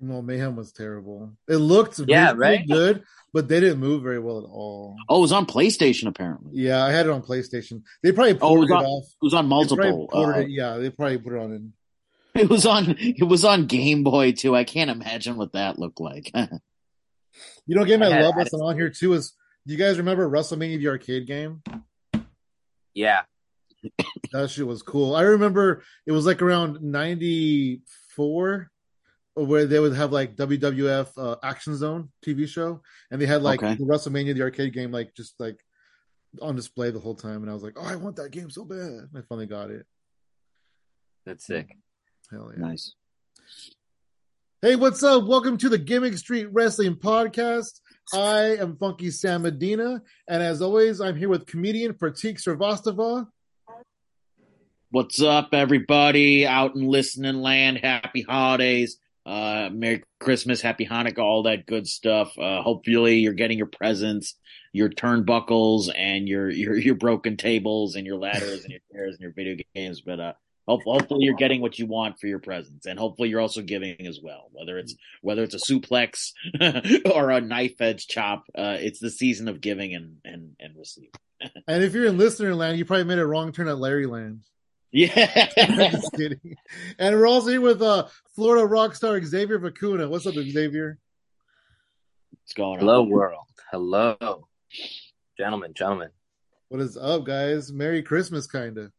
No, Mayhem was terrible. It looked Yeah, really right? good, but they didn't move very well at all. Oh, it was on PlayStation apparently. Yeah, I had it on PlayStation. They probably Oh, it was it, on, off. it was on multiple. uh, yeah, they probably put it on in. It was on. It was on Game Boy too. I can't imagine what that looked like. You know, game I I, love that's on here too is. Do you guys remember WrestleMania the arcade game? Yeah. That shit was cool. I remember it was like around '94, where they would have like WWF uh, Action Zone TV show, and they had like Okay. the WrestleMania the arcade game like just like on display the whole time, and I was like, oh, I want that game so bad. I finally got it. That's sick. Hell yeah! nice. Hey, what's up? Welcome to the Gimmick Street Wrestling Podcast. I am Funky Sam Medina, and as always, I'm here with comedian Pratik Srivastava. What's up, everybody out in listening land? Happy holidays. Uh, Merry Christmas, Happy Hanukkah, all that good stuff. Uh, hopefully you're getting your presents, your turnbuckles and your, your, your broken tables and your ladders and your chairs and your video games. But, uh, hope, hopefully you're getting what you want for your presents and hopefully you're also giving as well, whether it's, whether it's a suplex or a knife edge chop. Uh, it's the season of giving and, and, and receiving. And if you're in listener land, you probably made a wrong turn at Larry Land. Yeah. Just kidding. And we're also here with uh, Florida rock star Xavier Vacuna. What's up, Xavier? What's going on? Hello, world. Hello. Gentlemen, gentlemen. What is up, guys? Merry Christmas, kind of.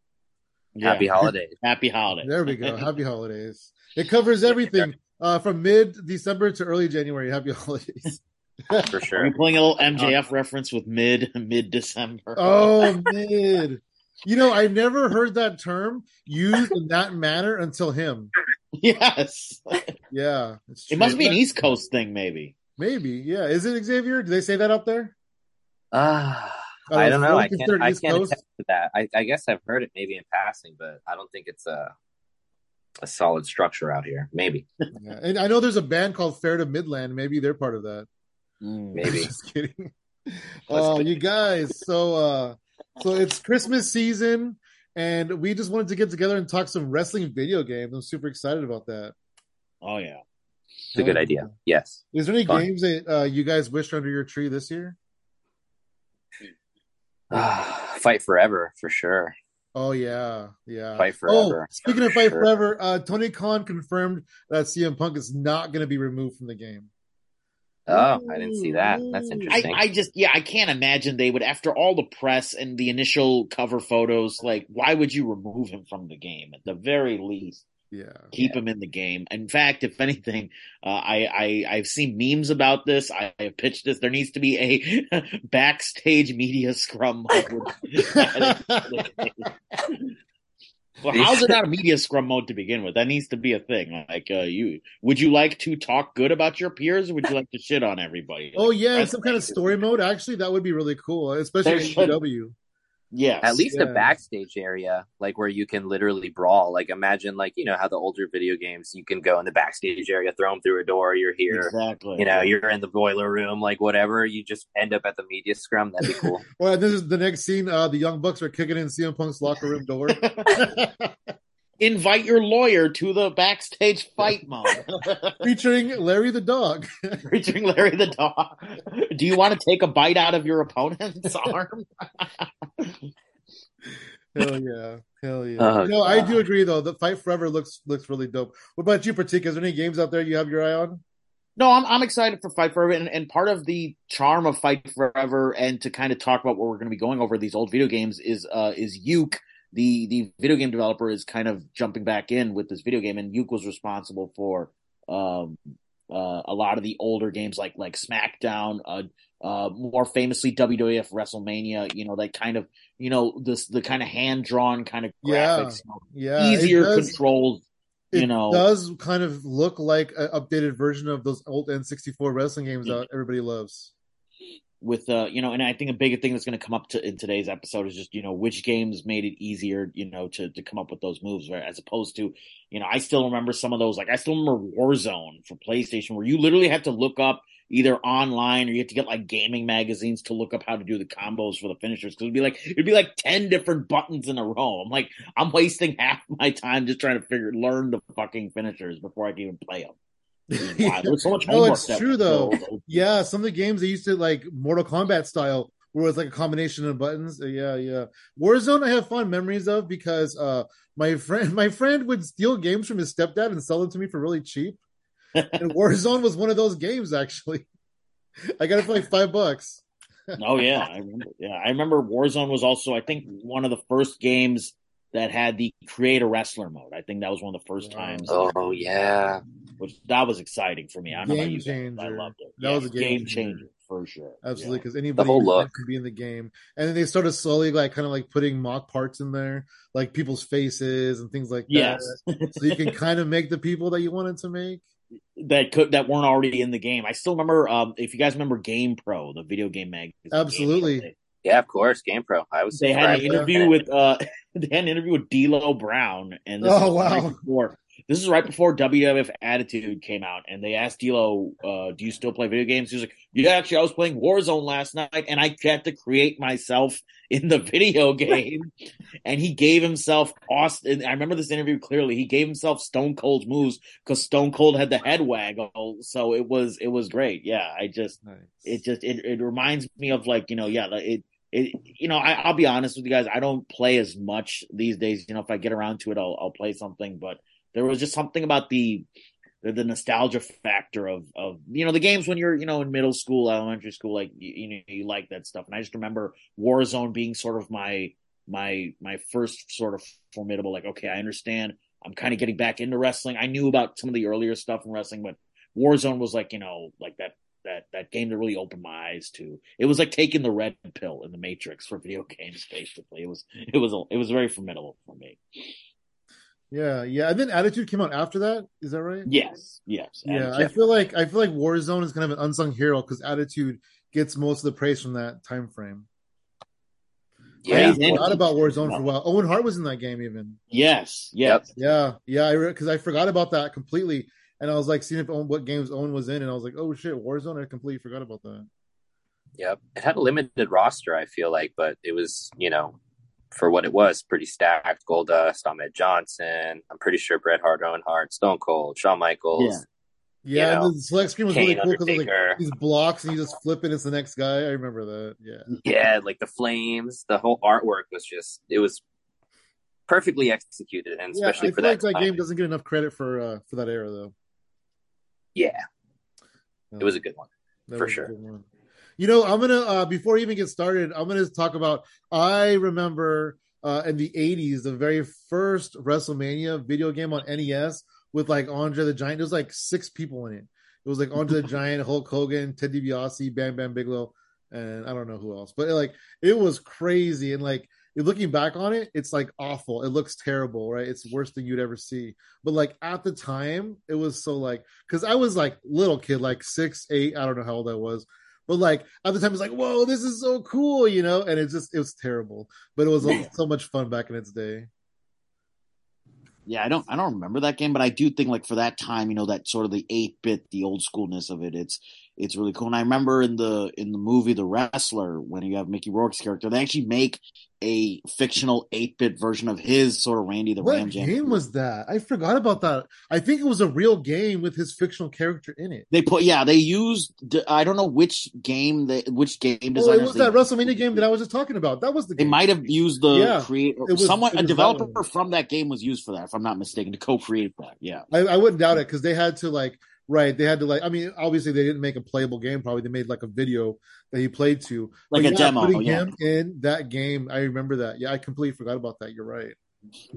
Yeah. Happy holidays. Happy holidays. There we go. Happy holidays. It covers everything uh, from mid December to early January. Happy holidays. For Are we sure. pulling a little MJF reference with mid mid December? Oh, mid. You know, I never heard that term used in that manner until him. yes. Yeah, it's It must be an East Coast thing, maybe. Maybe, yeah. Is it Xavier? Do they say that up there? Ah, Oh, I don't know. I can't. I can't attest to that. I, I guess I've heard it maybe in passing, but I don't think it's a a solid structure out here. Maybe, Yeah. And I know there's a band called Fair to Midland. Maybe they're part of that. maybe. Just kidding. Oh, you guys. So, uh, so it's Christmas season, and we just wanted to get together and talk some wrestling video games. I'm super excited about that. Oh yeah. It's a good idea. Yes. Is there any Fun. games that uh, you guys wish under your tree this year? Fight forever for sure. Oh yeah, yeah. Fight forever. Oh, speaking of Fight Sure. Forever, uh, Tony Khan confirmed that CM Punk is not going to be removed from the game. Oh, I didn't see that. That's interesting. I just yeah, I can't imagine they would after all the press and the initial cover photos, like why would you remove him from the game? At the very least, Yeah. keep him in the game. In fact, if anything, uh, I, I I've seen memes about this. I have pitched this. There needs to be a backstage media scrum. mode. well, how's there not a media scrum mode to begin with? That needs to be a thing. Like, uh, you would you like to talk good about your peers, or would you like to shit on everybody? Oh Like, yeah, some kind of story mode. Actually, that would be really cool, especially There in should- AEW. Yes, At least Yeah. a backstage area, like where you can literally brawl. Like imagine, like you know how the older video games, you can go in the backstage area, throw them through a door. You're here. exactly. You know, you're in the boiler room, like whatever. You just end up at the media scrum. That'd be cool. Well, this is the next scene. Uh, the Young Bucks are kicking in CM Punk's locker room door. Invite your lawyer to the backstage fight mode. featuring Larry the dog. Featuring Larry the dog. Do you want to take a bite out of your opponent's arm? Hell yeah, hell yeah. Oh, no, I do agree though. The Fight Forever looks looks really dope. What about you, Pratik? Is there any games out there you have your eye on? No, I'm I'm excited for Fight Forever, and, and part of the charm of Fight Forever, and to kind of talk about what we're going to be going over these old video games is uh is Uke, the the video game developer, is kind of jumping back in with this video game, and Uke was responsible for um uh a lot of the older games like like SmackDown, uh uh more famously WWF WrestleMania, you know, that kind of you know this the kind of hand drawn kind of Yeah. graphics, you know, Yeah, easier does- controls, It you know. does kind of look like an updated version of those old N64 wrestling games that everybody loves. With uh you know and i think a big thing that's going to come up to in today's episode is just you know which games made it easier you know to to come up with those moves right? As opposed to you know i still remember some of those like i still remember warzone for playstation where you literally have to look up either online or you have to get like gaming magazines to look up how to do the combos for the finishers because it'd be like it'd be like 10 different buttons in a row. I'm like i'm wasting half my time just trying to figure learn the fucking finishers before i can even play them There was so much No, it's true, though. Yeah, some of the games they used to like Mortal Kombat style, where it's like a combination of buttons. Uh, Yeah, yeah. Warzone, I have fond memories of because uh, my friend, my friend would steal games from his stepdad and sell them to me for really cheap. And Warzone was one of those games. Actually, I got it for like five bucks. Oh yeah, I remember. Yeah, I remember Warzone was also I think one of the first games that had the create a wrestler mode. I think that was one of the first Wow. times. Oh yeah. which that was exciting for me. I don't know about Game you, guys, but I loved it. That Yeah, was a game game changer. changer for sure. Absolutely, Yeah. because anybody whole who look. can be in the game, and then they started slowly like kind of like putting mock parts in there, like people's faces and things like Yes, that, so you can kind of make the people that you wanted to make. that could that weren't already in the game. I still remember um, if you guys remember Game Pro, the video game magazine. Absolutely. Game Pro, Yeah, of course. Game Pro. I was They, they had an interview with uh, they had an interview with D'Lo Brown, and this Oh, is right wow. before this is right before WWF Attitude came out, and they asked D'Lo, uh, "Do you still play video games?" He was like, "Yeah, actually, I was playing Warzone last night, and I had to create myself in the video game." and he gave himself Austin. I remember this interview clearly. He gave himself Stone Cold's moves because Stone Cold had the head waggle, so it was it was great. Yeah, I just Nice. it just it, it reminds me of like you know yeah like it it you know I, I'll be honest with you guys. I don't play as much these days. You know if I get around to it I'll I'll play something. But there was just something about the the, the nostalgia factor of of you know the games when you're you know in middle school elementary school like you, you know you like that stuff. And I just remember Warzone being sort of my my my first sort of formidable like okay I understand. I'm kind of getting back into wrestling. I knew about some of the earlier stuff in wrestling but Warzone was like you know like that that that game that really opened my eyes to. It was like taking the red pill in the Matrix for video games. Basically, it was it was a, it was very formidable for me. Yeah, yeah. And then Attitude came out after that. Is that right? Yes, yes, Yeah, And- I feel like I feel like Warzone is kind of an unsung hero because Attitude gets most of the praise from that time frame. Yeah. I forgot about Warzone for a while. Owen Hart was in that game even. yes, yes. Yeah, yeah. I because I forgot about that completely, and I was like seeing if Owen, what games Owen was in, and I was like, oh shit, Warzone. I completely forgot about that. Yep. It had a limited roster, I feel like, but it was, you know, for what it was, pretty stacked. Goldust, Ahmed Johnson. I'm pretty sure Bret Hart, Owen Hart, Stone Cold, Shawn Michaels. Yeah, You know, the select screen was Kane, really cool because like these blocks and you just flip it. It's the next guy. I remember that. Yeah. Yeah. like the flames. The whole artwork was just, it was perfectly executed, and Yeah, I especially feel for like that, that game doesn't get enough credit for uh for that era though. Yeah, it was a good one. That For sure. one. You know, I'm gonna uh before we even get started, I'm gonna talk about I remember uh in the 80s the very first WrestleMania video game on NES with like Andre the Giant. There was like six people in it. It was like Andre the Giant, Hulk Hogan, Ted DiBiase, Bam Bam Bigelow, and I don't know who else. But like it was crazy and like looking back on it, it's like awful. It looks terrible, right? It's worse than you'd ever see. But like at the time, it was so like because I was like little kid, like six, eight, I don't know how old I was. But like at the time, it's like, whoa, this is so cool, you know. And it just it was terrible, but it was so much fun back in its day. Yeah, I don't I don't remember that game, but I do think like for that time, you know, that sort of the eight bit, the old schoolness of it, it's it's really cool. And I remember in the in the movie The Wrestler, when you have Mickey Rourke's character, they actually make a fictional eight bit version of his sort of Randy the What Ram Jam. game was that? I forgot about that. I think it was a real game with his fictional character in it. They put yeah, they used I don't know which game they which game Oh, designers it was that WrestleMania game that I was just talking about. That was the they might have used the Yeah, create was- someone a that developer from that game was used for that, if I'm not mistaken, to co-create that. Yeah. I, I wouldn't doubt it because they had to like right. They had to like. I mean, obviously they didn't make a playable game. Probably they made like a video that he played to, Like But a yeah, demo, Putting yeah. him in that game, I remember that. Yeah, I completely forgot about that. You're right.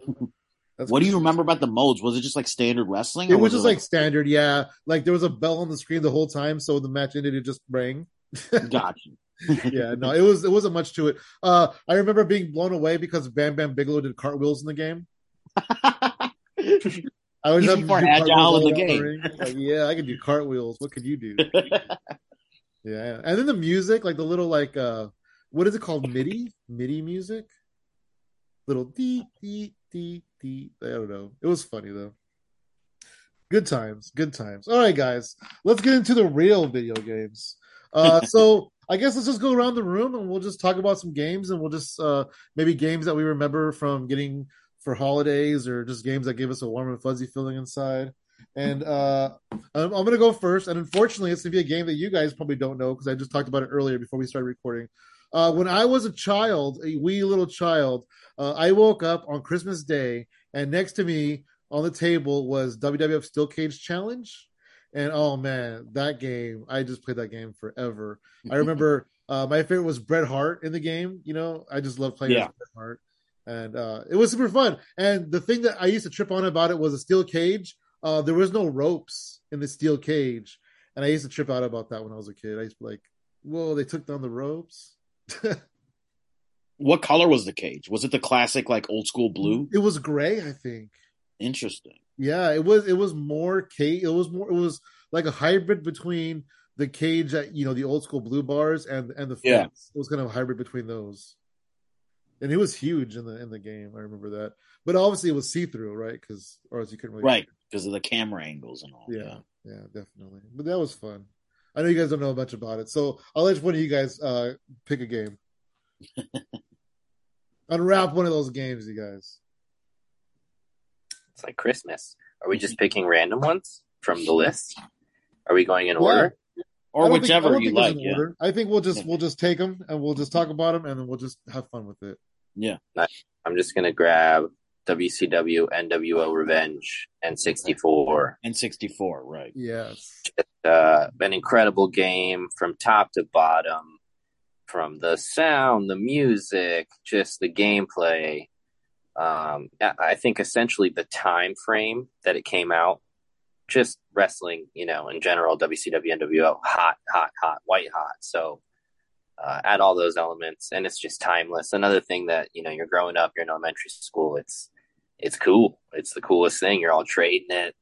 That's What do you remember about the modes? Was it just like standard wrestling? It or was just it like standard, yeah. Like there was a bell on the screen the whole time, so when the match ended, it just rang. gotcha. yeah, no, it was it wasn't much to it. Uh, I remember being blown away because Bam Bam Bigelow did cartwheels in the game. I was to more agile in the game. Like, yeah, I can do cartwheels. What could you do? Yeah, and then the music, like the little like uh, what is it called? MIDI, MIDI music. Little dee dee dee dee. I don't know. It was funny though. Good times, good times. All right, guys, let's get into the real video games. Uh, so I guess let's just go around the room and we'll just talk about some games and we'll just uh maybe games that we remember from getting for holidays or just games that give us a warm and fuzzy feeling inside. and uh, I'm, I'm gonna go first. And unfortunately, it's gonna be a game that you guys probably don't know because I just talked about it earlier before we started recording. Uh, when I was a child, a wee little child, uh, I woke up on Christmas Day, and next to me on the table was WWF Steel Cage Challenge. And oh man, that game, I just played that game forever. I remember uh, my favorite was Bret Hart in the game. You know, I just love playing Yeah. Bret Hart. And uh, it was super fun. And the thing that I used to trip on about it was a steel cage. Uh, there was no ropes in the steel cage. And I used to trip out about that when I was a kid. I used to be like, whoa, they took down the ropes. What color was the cage? Was it the classic like old school blue? It was gray, I think. Interesting. Yeah, it was. It was more cage. It was more. It was like a hybrid between the cage at you know the old school blue bars and and the fence. Yeah. It was kind of a hybrid between those. And it was huge in the in the game. I remember that. But obviously it was see through, right? Because or else you couldn't really. Right, because of the camera angles and all. Yeah. Yeah, definitely. But that was fun. I know you guys don't know much about it, so I'll let one of you guys uh pick a game. Unwrap one of those games, you guys. It's like Christmas. Are we just picking random ones from the list? Are we going in Yeah. order? Or I don't think- whichever don't you like. Yeah. I think we'll just we'll just take them and we'll just talk about them and then we'll just have fun with it. I'm just gonna grab WCW NWO Revenge and 64. And 64, right. Yes. Uh, an incredible game from top to bottom, from the sound, the music, just the gameplay. Um, I I think essentially the time frame that it came out, just wrestling, you know, in general, WCW, NWO, hot, hot, hot, white hot. So uh, add all those elements, and it's just timeless. Another thing that you know, you're growing up, you're in elementary school. It's it's cool. It's the coolest thing. You're all trading it.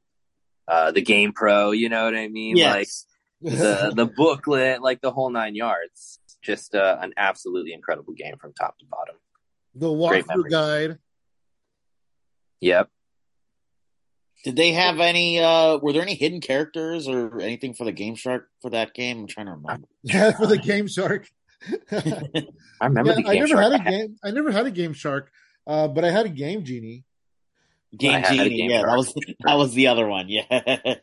Uh, the Game Pro, you know what I mean? Like Yes. the the booklet, like the whole nine yards. Just uh, an absolutely incredible game from top to bottom. the Great walkthrough guide. Yep. Did they have any uh were there any hidden characters or anything for the Game Shark for that game? I'm trying to remember. Yeah, for the Game Shark. Yeah, I remember the I Game never Shark. had a I had- game. I never had a Game Shark, uh, but I had a Game Genie. Game I had a Genie, Game yeah, Shark. that was that was the other one, yeah.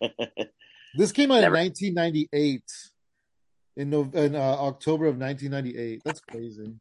This came out Never- in 1998, in, no, in uh, October of 1998. That's crazy.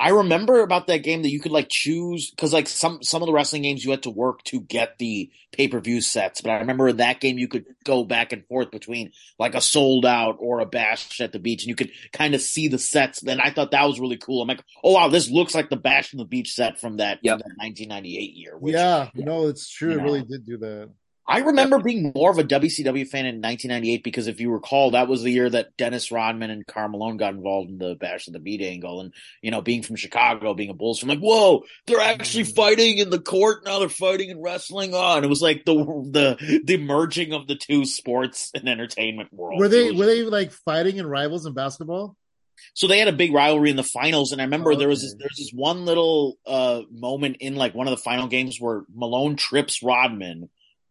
I remember about that game that you could like choose because like some some of the wrestling games you had to work to get the pay per view sets, but I remember in that game you could go back and forth between like a sold out or a bash at the beach, and you could kind of see the sets. Then I thought that was really cool. I'm like, oh wow, this looks like the bash on the beach set from that, Yep. from that 1998 year. Which, yeah, no, it's true. It really did do that. I remember being more of a WCW fan in 1998 because if you recall, that was the year that Dennis Rodman and Karl Malone got involved in the Bash of the Beach angle. And, you know, being from Chicago, being a Bulls fan, like, whoa, they're actually fighting in the court. Now they're fighting in wrestling. Oh, and it was like the, the, the merging of the two sports and entertainment worlds. Were they were they like fighting and rivals in basketball? so they had a big rivalry in the finals, and I remember there was Okay. this, there was this one little uh, moment in like one of the final games where Malone trips Rodman,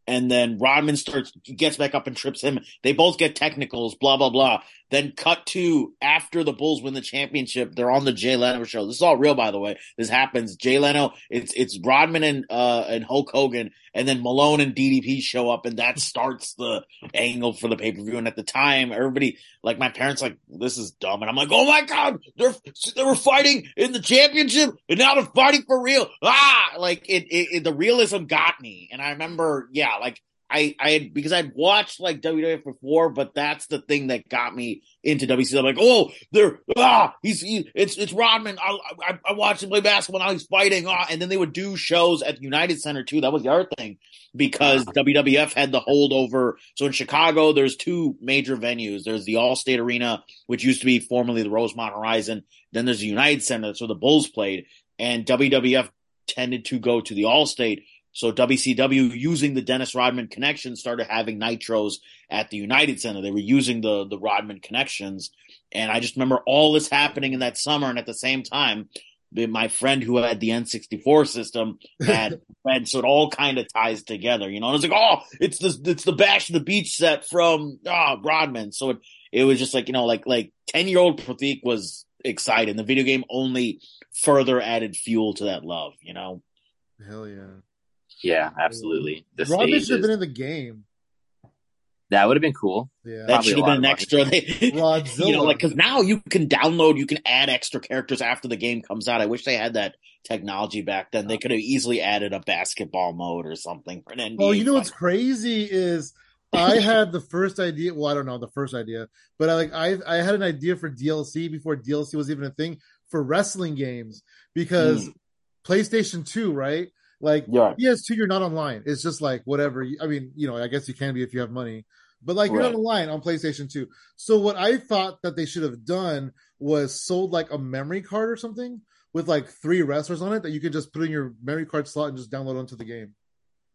and then Rodman starts gets back up and trips him. They both get technicals, blah blah blah. Then cut to after the Bulls win the championship, they're on the Jay Leno show. This is all real, by the way. This happens. Jay Leno, it's it's Rodman and uh and Hulk Hogan, and then Malone and DDP show up, and that starts the angle for the pay per view. And at the time, everybody like my parents like this is dumb, and I'm like, oh my god, they're they were fighting in the championship, and now they're fighting for real. Ah, like it, it, it the realism got me, and I remember, yeah, like. I, I had because I'd watched like WWF before, but that's the thing that got me into WCW. I'm like, oh, they're ah, he's he, it's it's Rodman. I, I I watched him play basketball. Now he's fighting. Ah, and then they would do shows at the United Center too. That was the other thing because WWF had the holdover. So in Chicago, there's two major venues. There's the Allstate Arena, which used to be formerly the Rosemont Horizon. Then there's the United Center, that's where the Bulls played, and WWF tended to go to the Allstate. So WCW, using the Dennis Rodman connection, started having nitros at the United Center. They were using the the Rodman connections, and I just remember all this happening in that summer. And at the same time, my friend who had the N64 system had and so it all kind of ties together, you know. And it's like, oh, it's the it's the Bash of the Beach set from ah Rodman. So it it was just like you know, like like ten year old Pratik was excited. The video game only further added fuel to that love, you know. Hell yeah. Yeah, absolutely. The Rodman stage should have been in the game. That would have been cool. Yeah, That should have been an extra. They, you know, like because now you can download, you can add extra characters after the game comes out. I wish they had that technology back then. They could have easily added a basketball mode or something for an NBA. Well, you know what's crazy is I had the first idea. Well, I don't know the first idea, but I like I I had an idea for DLC before DLC was even a thing for wrestling games because hmm. PlayStation Two, right? Like Yeah. PS2, you're not online. It's just like whatever. You- I mean, you know, I guess you can be if you have money, but like you're Right. not online on PlayStation 2. So what I thought that they should have done was sold like a memory card or something with like three wrestlers on it that you could just put in your memory card slot and just download onto the game.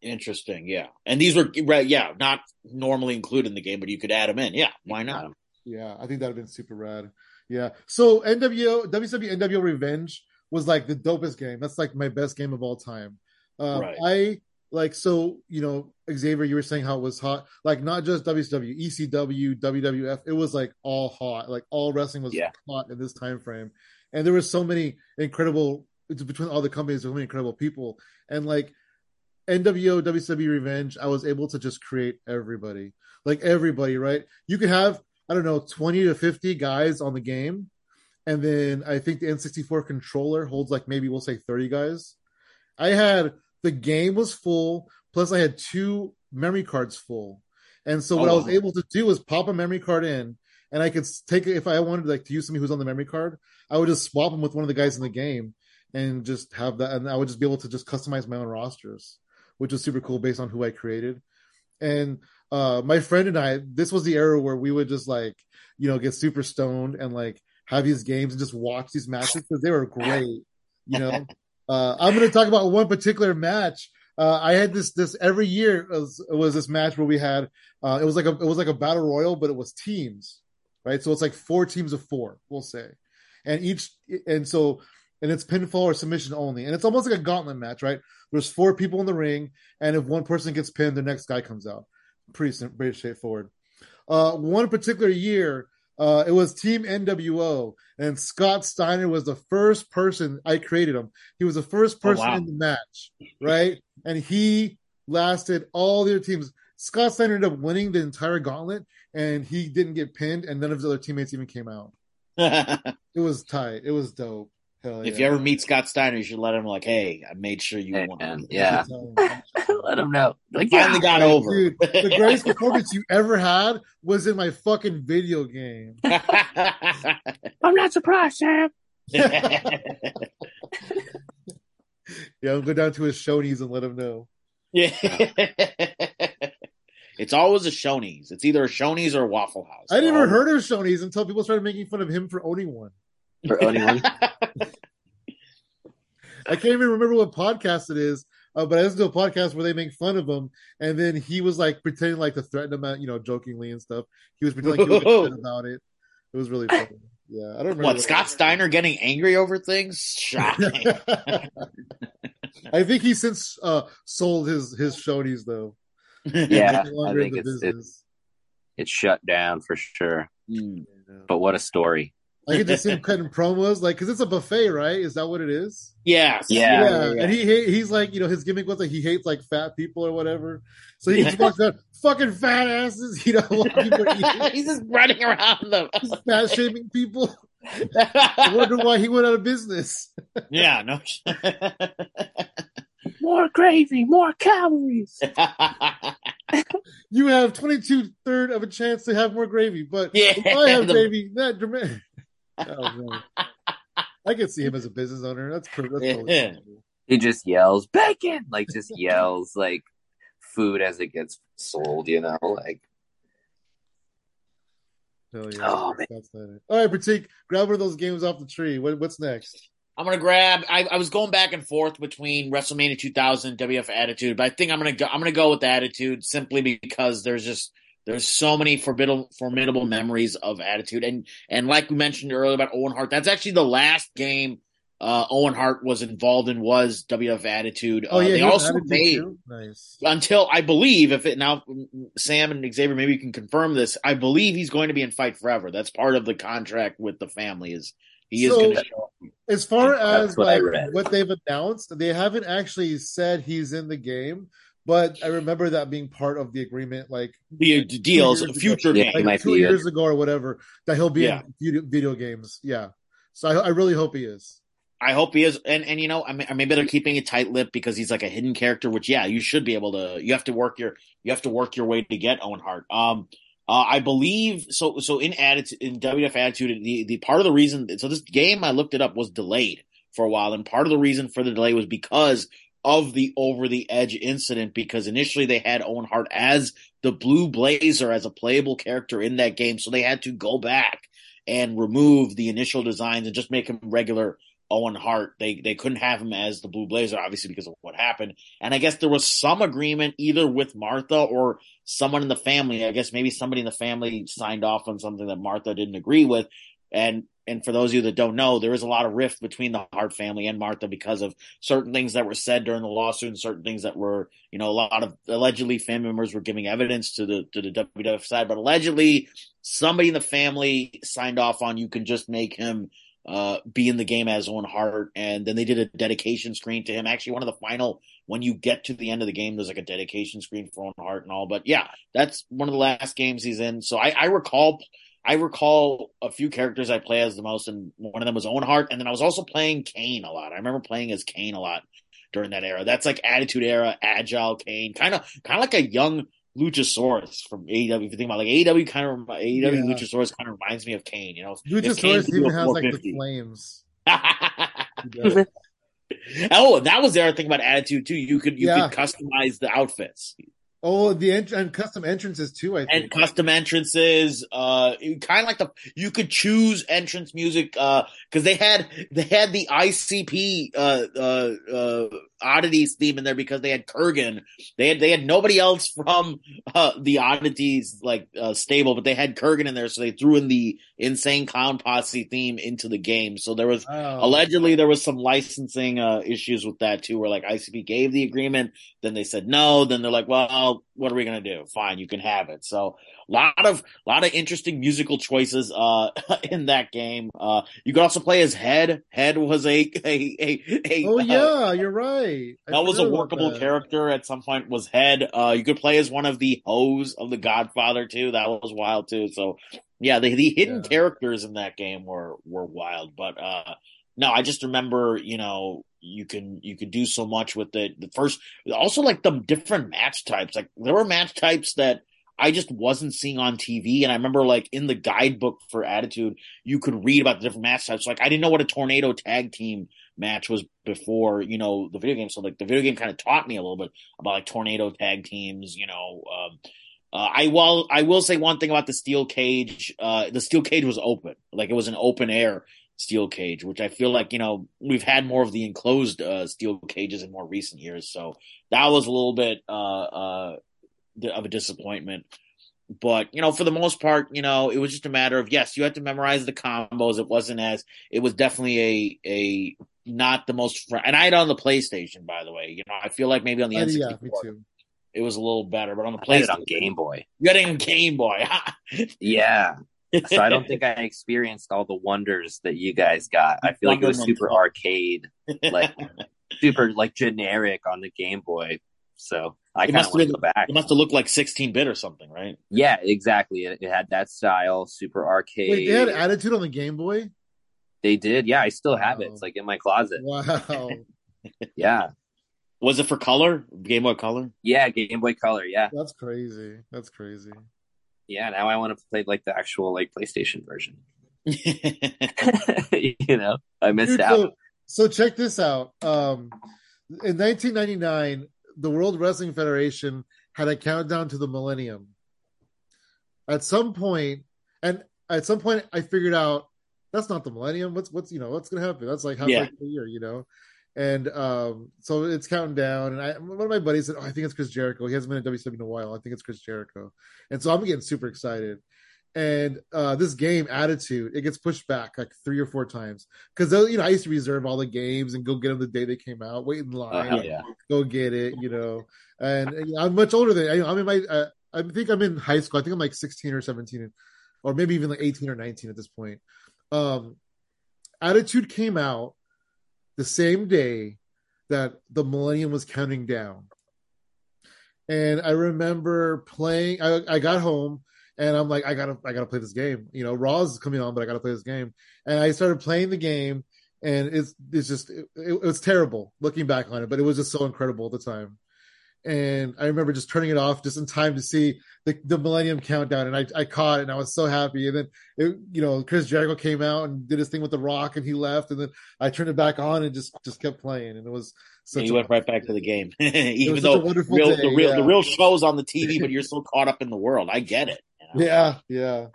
Interesting, yeah. And these were right, yeah, not normally included in the game, but you could add them in. Yeah, why not? Yeah, I think that'd have been super rad. Yeah. So NWO WCW NWO Revenge was like the dopest game. That's like my best game of all time. Um, Right. I like so you know Xavier, you were saying how it was hot. Like not just WCW, ECW, WWF. It was like all hot. Like all wrestling was Yeah. hot in this time frame, and there were so many incredible it's between all the companies. So many incredible people, and like NWO WCW Revenge, I was able to just create everybody, like everybody, right? You could have I don't know, 20 to 50 guys on the game. And then I think the N64 controller holds like maybe we'll say 30 guys. I had the game was full, plus I had two memory cards full. And so what Oh, I was able to do was pop a memory card in and I could take it if I wanted like to use somebody who's on the memory card, I would just swap them with one of the guys in the game and just have that and I would just be able to just customize my own rosters, which was super cool based on who I created. And uh my friend and I, this was the era where we would just like, you know, get super stoned and like have these games and just watch these matches because they were great. You know, uh, I'm going to talk about one particular match. Uh, I had this this every year was, it was this match where we had uh, it was like a it was like a battle royal, but it was teams, right? So it's like four teams of four, we'll say, and each and so and it's pinfall or submission only, and it's almost like a gauntlet match, right? There's four people in the ring, and if one person gets pinned, the next guy comes out. Pretty pretty straightforward. Uh, one particular year, uh, it was Team NWO, and Scott Steiner was the first person I created him. He was the first Oh, person wow. in the match, right? and he lasted all the other teams. Scott Steiner ended up winning the entire gauntlet, and he didn't get pinned, and none of his other teammates even came out. It was tight. It was dope. Hell yeah. you ever meet Scott Steiner, you should let him like, hey, I made sure you Hey, won. man, yeah. Let him know. Like, yeah. Finally got over. Dude, the greatest performance you ever had was in my fucking video game. I'm not surprised, Sam. Yeah, I'll go down to his Shoney's and let him know. yeah. it's always a Shoney's. It's either a Shoney's or a Waffle House. I never heard of Shoney's until people started making fun of him for owning one. For owning one. I can't even remember what podcast it is, uh, but I listened to a podcast where they make fun of him, and then he was like pretending like to threaten him, at, you know, jokingly and stuff. He was pretending like he was upset about it. It was really funny. Yeah, I don't remember What Scott Steiner getting angry over things? Shocking. I think he since uh, sold his his Shoney's though. Yeah, no I think it's, it's it's shut down for sure. Mm. But what a story. I get to see him cutting promos, like because it's a buffet, right? Is that what it is? Yes. Yeah. Yeah, and he he- he's like, you know, his gimmick was like he hates like fat people or whatever. So he just walks around, fucking fat asses, you know, what people are eating, He's just running around them. fat shaming people. I wonder why he went out of business. yeah, no. More gravy, more calories. You have twenty two third of a chance to have more gravy, but Yeah, if I have the- gravy, that dramatic. Oh I could see him as a business owner. That's pretty. That's totally Yeah. He just yells, bacon! Like, just yells, like, food as it gets sold, you know? Like, Hell yeah. Oh, man. That's not it. All right, Pratik, grab one of those games off the tree. What, what's next? I'm gonna grab. I, I was going back and forth between WrestleMania 2000 and WF Attitude, but I think I'm gonna go. I'm gonna go with the Attitude simply because there's just there's so many formidable formidable memories of Attitude, and and like we mentioned earlier about Owen Hart, that's actually the last game uh, Owen Hart was involved in was WF Attitude. Oh Uh, yeah, they he also Attitude made nice. until I believe if it now Sam and Xavier maybe you can confirm this. I believe he's going to be in Fight Forever. That's part of the contract with the family. Is he is going to show up. As far as what like what they've announced, they haven't actually said he's in the game, but I remember that being part of the agreement, like the deals, years ago. future Yeah, game. like two years ago or whatever, that he'll be Yeah. in video, video games. Yeah, so I, I really hope he is. I hope he is, and and you know, I mean, maybe they're keeping it tight lipped because he's like a hidden character. Which, yeah, you should be able to. You have to work your you have to work your way to get Owen Hart. Um, uh, I believe so. So in attitude in WF attitude, the the part of the reason so this game I looked it up was delayed for a while, and part of the reason for the delay was because of the over the edge incident. Because initially they had Owen Hart as the Blue Blazer as a playable character in that game, so they had to go back and remove the initial designs and just make him regular Owen Hart. They they couldn't have him as the Blue Blazer, obviously because of what happened. And I guess there was some agreement either with Martha or someone in the family. I guess maybe somebody in the family signed off on something that Martha didn't agree with. And and for those of you that don't know, there is a lot of rift between the Hart family and Martha because of certain things that were said during the lawsuit and certain things that were, you know, a lot of allegedly family members were giving evidence to the to the WWF side, but allegedly somebody in the family signed off on you can just make him uh, be in the game as Owen Hart, and then they did a dedication screen to him. Actually, one of the final when you get to the end of the game, there's like a dedication screen for Owen Hart and all. But yeah, that's one of the last games he's in. So I, I recall, I recall a few characters I play as the most, and one of them was Owen Hart, and then I was also playing Kane a lot. I remember playing as Kane a lot during that era. That's like Attitude Era, Agile Kane, kind of, kind of like a young Luchasaurus from AEW. If you think about like AEW, kind of AEW Yeah. Luchasaurus kind of reminds me of Kane. You know, Luchasaurus even has like the flames. Oh, that was the other thing about Attitude too. You could you Yeah. could customize the outfits oh, the ent- and custom entrances too. I and think. custom entrances. Uh, kind of like the you could choose entrance music. Uh, because they had they had the ICP uh uh uh oddities theme in there because they had Kurrgan. They had they had nobody else from uh the oddities like uh stable, but they had Kurrgan in there, so they threw in the insane clown posse theme into the game. So there was Wow. allegedly there was some licensing uh, issues with that too where like icp gave the agreement then they said no then they're like well what are we going to do? Fine you can have it. So a lot of lot of interesting musical choices uh in that game. Uh you could also play as head. Head was a a a, a Oh uh, yeah, you're right. I that was a workable character at some point was head. Uh you could play as one of the hoes of the godfather too. That was wild too. So yeah the, the hidden Yeah. characters in that game were were wild. But uh no i just remember you know you can you can do so much with it the first also like the different match types like there were match types that I just wasn't seeing on TV. And I remember like in the guidebook for Attitude, you could read about the different match types. Like I didn't know what a tornado tag team match was before, you know, the video game. So like the video game kind of taught me a little bit about like tornado tag teams, you know, um, uh, I will, I will say one thing about the steel cage. Uh, the steel cage was open, like it was an open air steel cage, which I feel like, you know, we've had more of the enclosed, uh, steel cages in more recent years. So that was a little bit, uh, uh, of a disappointment. But you know, for the most part, you know, it was just a matter of yes, you had to memorize the combos. It wasn't as it was definitely a a not the most fr- and I had it on the PlayStation, by the way. You know, I feel like maybe on the Uh, N64 yeah, me too. it was a little better, but on the I played it PlayStation, on Game Boy. you had it on Game Boy. Yeah. So I don't think I experienced all the wonders that you guys got. I feel like it was super arcade, like super like generic on the Game Boy. So I It kind must of have want to go back. it must have looked like 16 bit or something, right? Yeah, exactly. It, it had that style, super arcade. Wait, they had attitude on the Game Boy. They did. Yeah, I still have it. It's like in my closet. Wow. Yeah. Was it for color? Game Boy Color? Yeah, Game Boy Color. Yeah. That's crazy. That's crazy. Yeah, now I want to play like the actual like PlayStation version. you know, I missed Dude, out. so, so check this out. Um, in 1999, the World Wrestling Federation had a countdown to the millennium. At some point, and at some point, I figured out that's not the millennium. What's what's you know what's gonna happen? That's like halfway Yeah. through the year, you know. And um, so it's counting down. And I, one of my buddies said, "Oh, I think it's Chris Jericho. He hasn't been in WWE in a while. I think it's Chris Jericho." And so I'm getting super excited. And uh, this game, Attitude, it gets pushed back like three or four times because you know I used to reserve all the games and go get them the day they came out, wait in Oh, line, hell yeah. go get it, you know. And uh, I'm much older than I, I'm in my. Uh, I think I'm in high school. I think I'm like 16 or 17, or maybe even like 18 or 19 at this point. Um, Attitude came out the same day that the Millennium was counting down, and I remember playing. I, I got home and I'm like, I gotta, I gotta play this game. You know, Raw's coming on, but I gotta play this game. And I started playing the game, and it's it's just it, it, was terrible looking back on it, but it was just so incredible at the time. And I remember just turning it off just in time to see the, the Millennium Countdown, and I, I caught it, and I was so happy. And then, it, you know, Chris Jericho came out and did his thing with the Rock, and he left, and then I turned it back on and just just kept playing, and it was. Such you went right back to the game, even though real, day, the real yeah. the real show's on the TV, but you're still caught up in the world. I get it. You know? Yeah, yeah.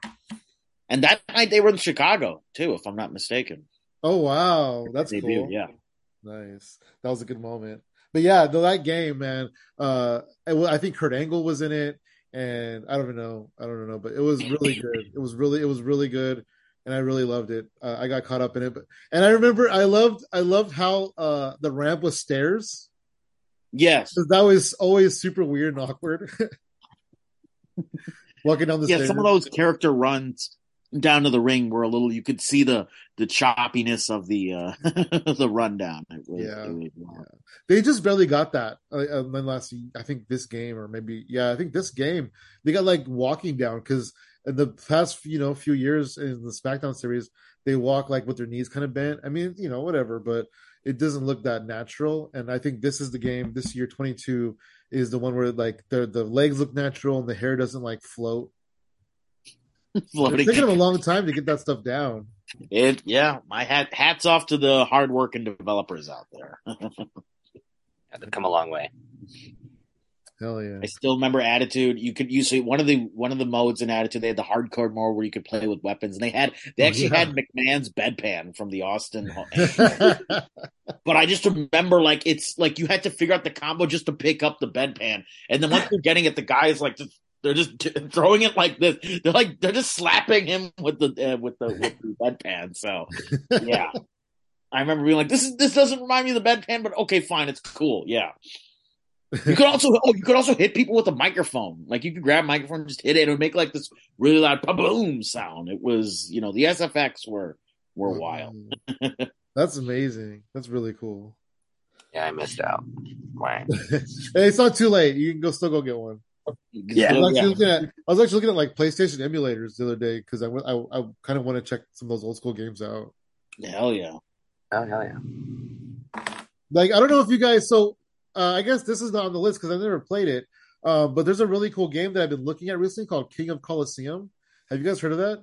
And that night they were in Chicago too, if I'm not mistaken. Oh wow, that's Debut, cool. Yeah, nice. That was a good moment. But yeah, the, that game, man. Uh, I think Kurt Angle was in it, and I don't even know. I don't know, but it was really good. It was really, it was really good, and I really loved it. Uh, I got caught up in it, but and I remember I loved, I loved how uh the ramp was stairs. Yes, that was always super weird and awkward. Walking down the stairs. yeah, stairs. some of those character runs down to the ring were a little you could see the the choppiness of the uh the rundown was, yeah. Was, yeah. they just barely got that uh, uh last i think this game or maybe yeah i think this game they got like walking down because in the past you know few years in the smackdown series they walk like with their knees kind of bent i mean you know whatever but it doesn't look that natural and i think this is the game this year 22 is the one where like the the legs look natural and the hair doesn't like float Floating. It's taken them a long time to get that stuff down. It yeah, my hat hats off to the hardworking developers out there. yeah, they've come a long way. Hell yeah! I still remember Attitude. You could use one of the one of the modes in Attitude. They had the hardcore mode where you could play with weapons, and they had they actually yeah. had McMahon's bedpan from the Austin. but I just remember like it's like you had to figure out the combo just to pick up the bedpan, and then once you're getting it, the guy is like just they're just t- throwing it like this. They're like they're just slapping him with the uh, with the with the bedpan. So yeah, I remember being like, "This is this doesn't remind me of the bedpan, but okay, fine, it's cool." Yeah. You could also oh you could also hit people with a microphone. Like you could grab a microphone, and just hit it, and it would make like this really loud pa boom sound. It was you know the SFX were were oh, wild. That's amazing. That's really cool. Yeah, I missed out. Wow. hey, it's not too late. You can go still go get one. Yeah, I was, yeah. At, I was actually looking at like PlayStation emulators the other day because I, I, I kind of want to check some of those old school games out. Hell yeah! Oh hell yeah! Like I don't know if you guys. So uh, I guess this is not on the list because I've never played it. Uh, but there's a really cool game that I've been looking at recently called King of Colosseum. Have you guys heard of that?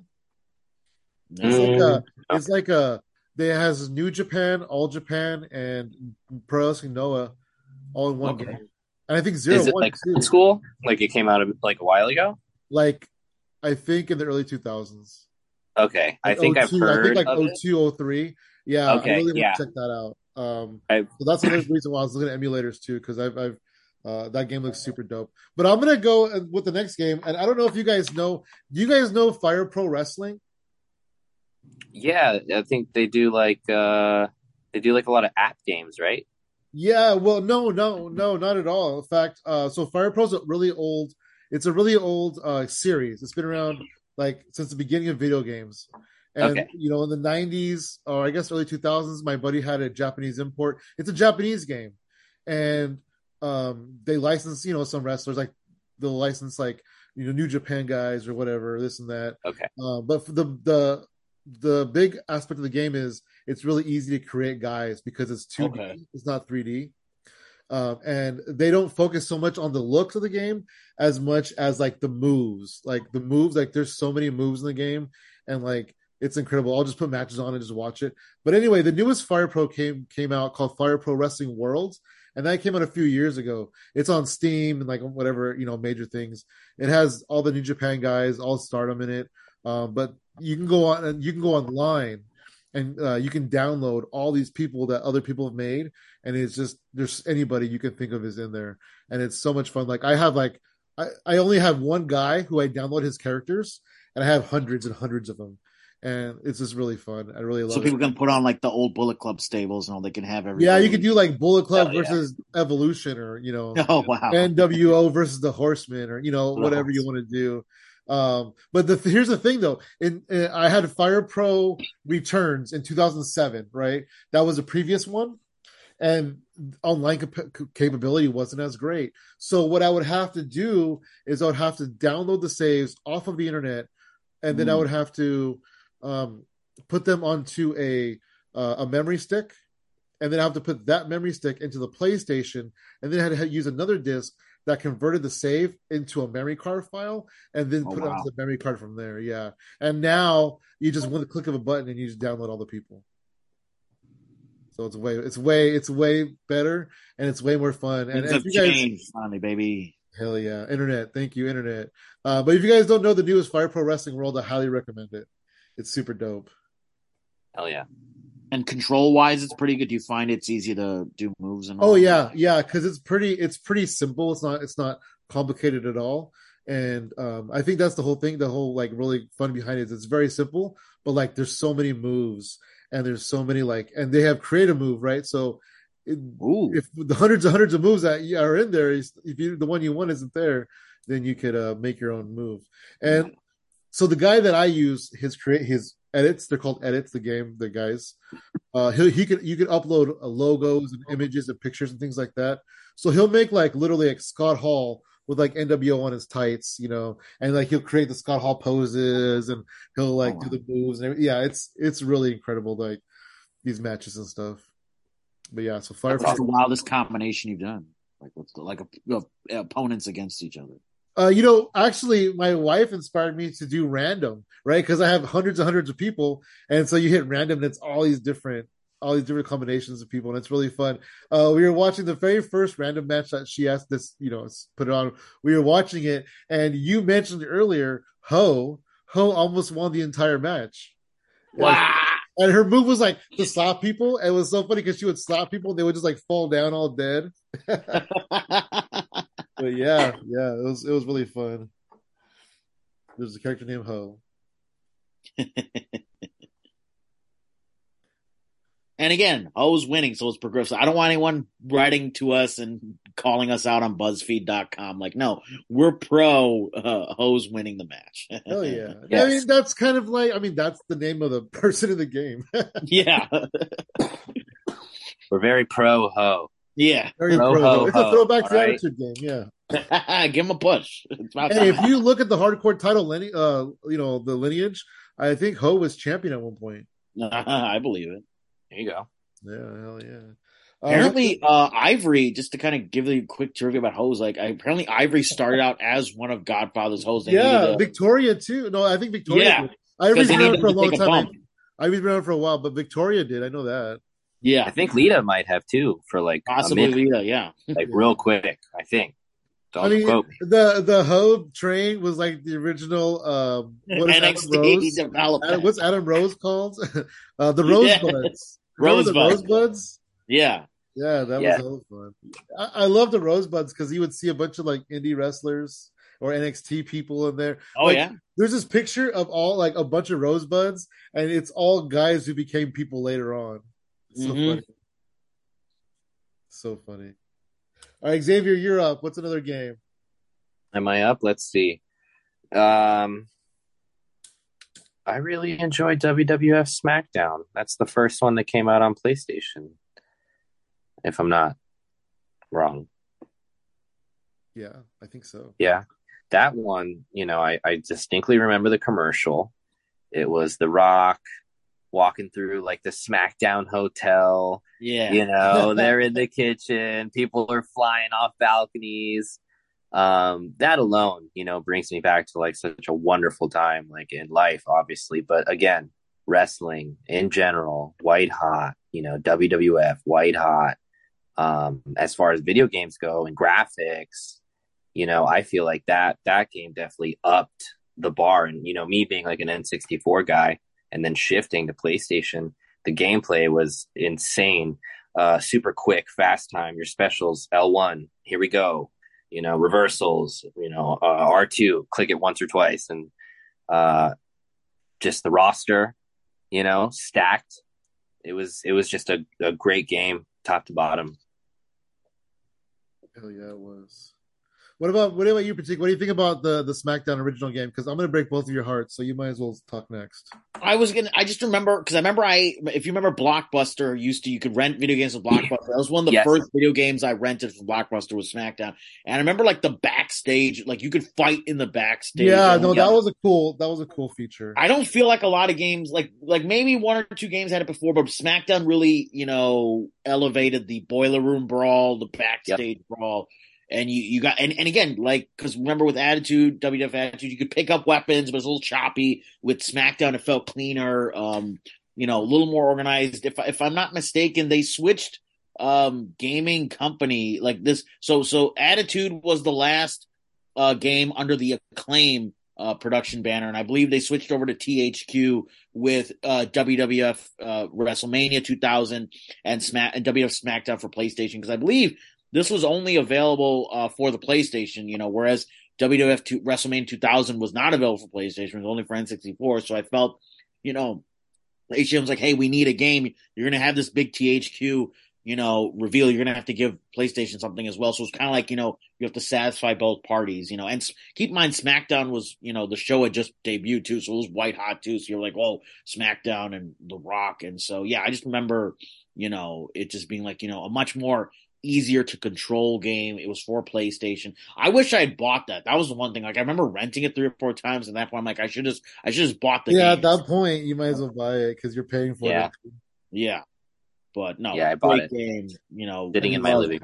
It's like a, it's like a. It has New Japan, All Japan, and Pro Wrestling Noah all in one okay. game. And I think zero Is it like too. school, like it came out of, like a while ago. Like I think in the early two thousands. Okay, like I think 02, I've heard. I think like 02, 03. Yeah, okay, I really yeah. want to check that out. Um, so that's another reason why I was looking at emulators too, because I've, I've uh, that game looks super dope. But I'm gonna go with the next game, and I don't know if you guys know. Do you guys know Fire Pro Wrestling? Yeah, I think they do like uh they do like a lot of app games, right? Yeah, well, no, no, no, not at all. In fact, uh, so Fire Pro's a really old. It's a really old uh, series. It's been around like since the beginning of video games. And okay. you know, in the '90s or I guess early 2000s, my buddy had a Japanese import. It's a Japanese game, and um, they license you know some wrestlers like they'll license like you know New Japan guys or whatever, this and that. Okay. Uh, but the the the big aspect of the game is it's really easy to create guys because it's 2D, okay. it's not 3D. Um, and they don't focus so much on the looks of the game as much as like the moves. Like the moves, like there's so many moves in the game, and like it's incredible. I'll just put matches on and just watch it. But anyway, the newest Fire Pro came came out called Fire Pro Wrestling Worlds, and that came out a few years ago. It's on Steam and like whatever you know major things. It has all the New Japan guys, all Stardom in it. Um, but you can go on and you can go online and uh, you can download all these people that other people have made and it's just there's anybody you can think of is in there and it's so much fun. Like i have like i, I only have one guy who i download his characters and i have hundreds and hundreds of them and it's just really fun. I really love so people it. can put on like the old bullet club stables and all they can have everything. Yeah you could do like bullet club oh, versus yeah. evolution or you know oh wow. Nwo versus the horsemen or you know whatever you want to do um, but the, here's the thing though, in, in, I had Fire Pro Returns in 2007, right? That was a previous one. and online cap- capability wasn't as great. So what I would have to do is I would have to download the saves off of the internet, and then mm. I would have to um, put them onto a uh, a memory stick, and then I have to put that memory stick into the PlayStation, and then I had to use another disc that converted the save into a memory card file, and then oh, put wow. it onto the memory card from there. Yeah, and now you just with a click of a button and you just download all the people. So it's way, it's way, it's way better, and it's way more fun. And, and you guys, finally, baby. Hell yeah, internet! Thank you, internet. Uh, but if you guys don't know the newest Fire Pro Wrestling World, I highly recommend it. It's super dope. Hell yeah! And control wise, it's pretty good. Do you find it's easy to do moves and? oh yeah, yeah, because it's pretty, it's pretty simple. It's not, it's not complicated at all. And um, I think that's the whole thing. The whole like really fun behind it is it's very simple, but like there's so many moves and there's so many like and they have creative move right so it, if the hundreds and hundreds of moves that are in there if you the one you want isn't there then you could uh, make your own move and so the guy that i use his create his edits they're called edits the game the guys uh he, he could you could upload uh, logos and images and pictures and things like that so he'll make like literally like scott hall with like NWO on his tights, you know, and like he'll create the Scott Hall poses and he'll like oh, wow. do the moves and everything. yeah, it's it's really incredible, like these matches and stuff. But yeah, so Fire. What's the wildest combination you've done? Like what's the like a, a, opponents against each other? Uh, you know, actually, my wife inspired me to do random, right? Because I have hundreds and hundreds of people, and so you hit random, and it's all these different all these different combinations of people, and it's really fun. Uh, we were watching the very first random match that she asked this, you know, put it on. We were watching it, and you mentioned earlier, Ho, Ho almost won the entire match. Wow. And her move was like to slap people. It was so funny because she would slap people, and they would just like fall down all dead. but yeah, yeah, it was it was really fun. There's a character named Ho. And again, Ho's winning, so it's progressive. I don't want anyone writing to us and calling us out on BuzzFeed.com. Like, no, we're pro uh, Ho's winning the match. oh yeah, yes. I mean that's kind of like I mean that's the name of the person in the game. yeah, we're very pro Ho. Yeah, very pro. pro ho, it's a throwback to right? Attitude game. Yeah, give him a push. Hey, if you look at the hardcore title, line- uh, you know the lineage. I think Ho was champion at one point. I believe it. There you go. Yeah, hell yeah. Uh, apparently, uh, Ivory, just to kind of give you a quick trivia about hoes, like apparently Ivory started out as one of Godfather's hoes. yeah, a, Victoria too. No, I think Victoria. Yeah, Ivory's been around for a long time. Ivory's been around for a while, but Victoria did. I know that. Yeah, I think Lita might have too for like possibly Lita. Yeah, like real quick. I think. Don't I mean, the the Ho train was like the original. Um, what is NXT Adam Rose? Adam, what's Adam Rose called? uh, the Rosebuds. Rosebud. Rosebuds. Yeah. Yeah, that yeah. was fun. I, I love the Rosebuds because you would see a bunch of like indie wrestlers or NXT people in there. Oh like, yeah. There's this picture of all like a bunch of Rosebuds, and it's all guys who became people later on. So mm-hmm. funny. So funny. All right, Xavier, you're up. What's another game? Am I up? Let's see. Um, I really enjoyed WWF SmackDown. That's the first one that came out on PlayStation, if I'm not wrong. Yeah, I think so. Yeah. That one, you know, I, I distinctly remember the commercial. It was The Rock walking through like the SmackDown hotel. Yeah. You know, they're in the kitchen, people are flying off balconies um, that alone, you know, brings me back to like such a wonderful time, like in life, obviously. But again, wrestling in general, white hot, you know, WWF, white hot. Um, as far as video games go and graphics, you know, I feel like that that game definitely upped the bar. And you know, me being like an N64 guy and then shifting to PlayStation, the gameplay was insane. Uh, super quick, fast time. Your specials, L1. Here we go you know, reversals, you know, uh, R2, click it once or twice. And uh, just the roster, you know, stacked. It was, it was just a, a great game, top to bottom. Hell yeah, it was. What about what about you, particular? What do you think about the the SmackDown original game? Because I'm going to break both of your hearts, so you might as well talk next. I was gonna. I just remember because I remember I, if you remember, Blockbuster used to you could rent video games with Blockbuster. That was one of the yes. first video games I rented from Blockbuster was SmackDown, and I remember like the backstage, like you could fight in the backstage. Yeah, no, that was a cool. That was a cool feature. I don't feel like a lot of games, like like maybe one or two games had it before, but SmackDown really, you know, elevated the boiler room brawl, the backstage yep. brawl and you, you got and, and again like because remember with attitude WWF attitude you could pick up weapons but it was a little choppy with SmackDown. It felt cleaner um you know a little more organized. If if I'm not mistaken they switched um gaming company like this. So so attitude was the last uh game under the acclaim uh, production banner, and I believe they switched over to THQ with uh, WWF uh, WrestleMania 2000 and Smack and WWF SmackDown for PlayStation. Because I believe this was only available uh, for the PlayStation, you know, whereas WWF two, WrestleMania 2000 was not available for PlayStation, it was only for N64. So I felt, you know, HM was like, hey, we need a game. You're going to have this big THQ, you know, reveal. You're going to have to give PlayStation something as well. So it's kind of like, you know, you have to satisfy both parties, you know, and keep in mind, SmackDown was, you know, the show had just debuted too. So it was white hot too. So you're like, oh, SmackDown and The Rock. And so, yeah, I just remember, you know, it just being like, you know, a much more easier to control game. It was for PlayStation. I wish I had bought that. That was the one thing. Like I remember renting it three or four times, and that point I'm like, I should just, I should just bought the. Game Yeah, games. at that point, you might as well buy it because you're paying for yeah. it. Yeah, but no, yeah, I bought it. Game, you know, sitting in my living.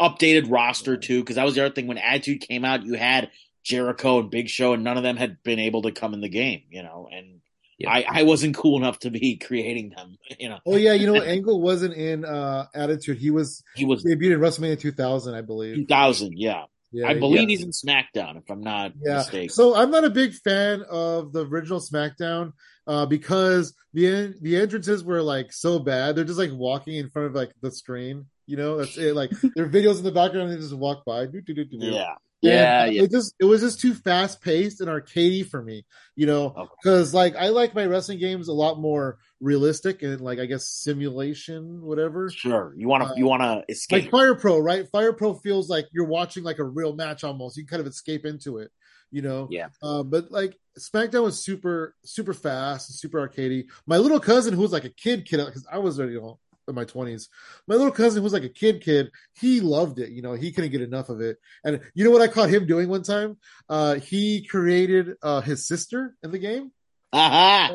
Updated roster too, because that was the other thing. When Attitude came out, you had Jericho and Big Show, and none of them had been able to come in the game. You know, and yeah. I, I wasn't cool enough to be creating them, you know. Oh yeah, you know Angle wasn't in uh Attitude. He was he was debuted in WrestleMania 2000, I believe. 2000, yeah. Yeah, I believe yeah. he's in SmackDown, if I'm not yeah. mistaken. So I'm not a big fan of the original SmackDown uh, because the the entrances were like so bad. They're just like walking in front of like the screen. You know, that's it. Like there are videos in the background, and they just walk by. Yeah, yeah, yeah. It just it was just too fast paced and arcadey for me, you know, because okay. like I like my wrestling games a lot more realistic and like I guess simulation, whatever. Sure, you want to uh, you want to escape like Fire Pro, right? Fire Pro feels like you're watching like a real match almost. You can kind of escape into it, you know. Yeah. Uh, but like SmackDown was super super fast, and super arcadey. My little cousin, who was like a kid kid, because I was you know in my 20s. My little cousin was like a kid kid. He loved it. You know, he couldn't get enough of it. And you know what I caught him doing one time? Uh, he created uh, his sister in the game. Uh-huh.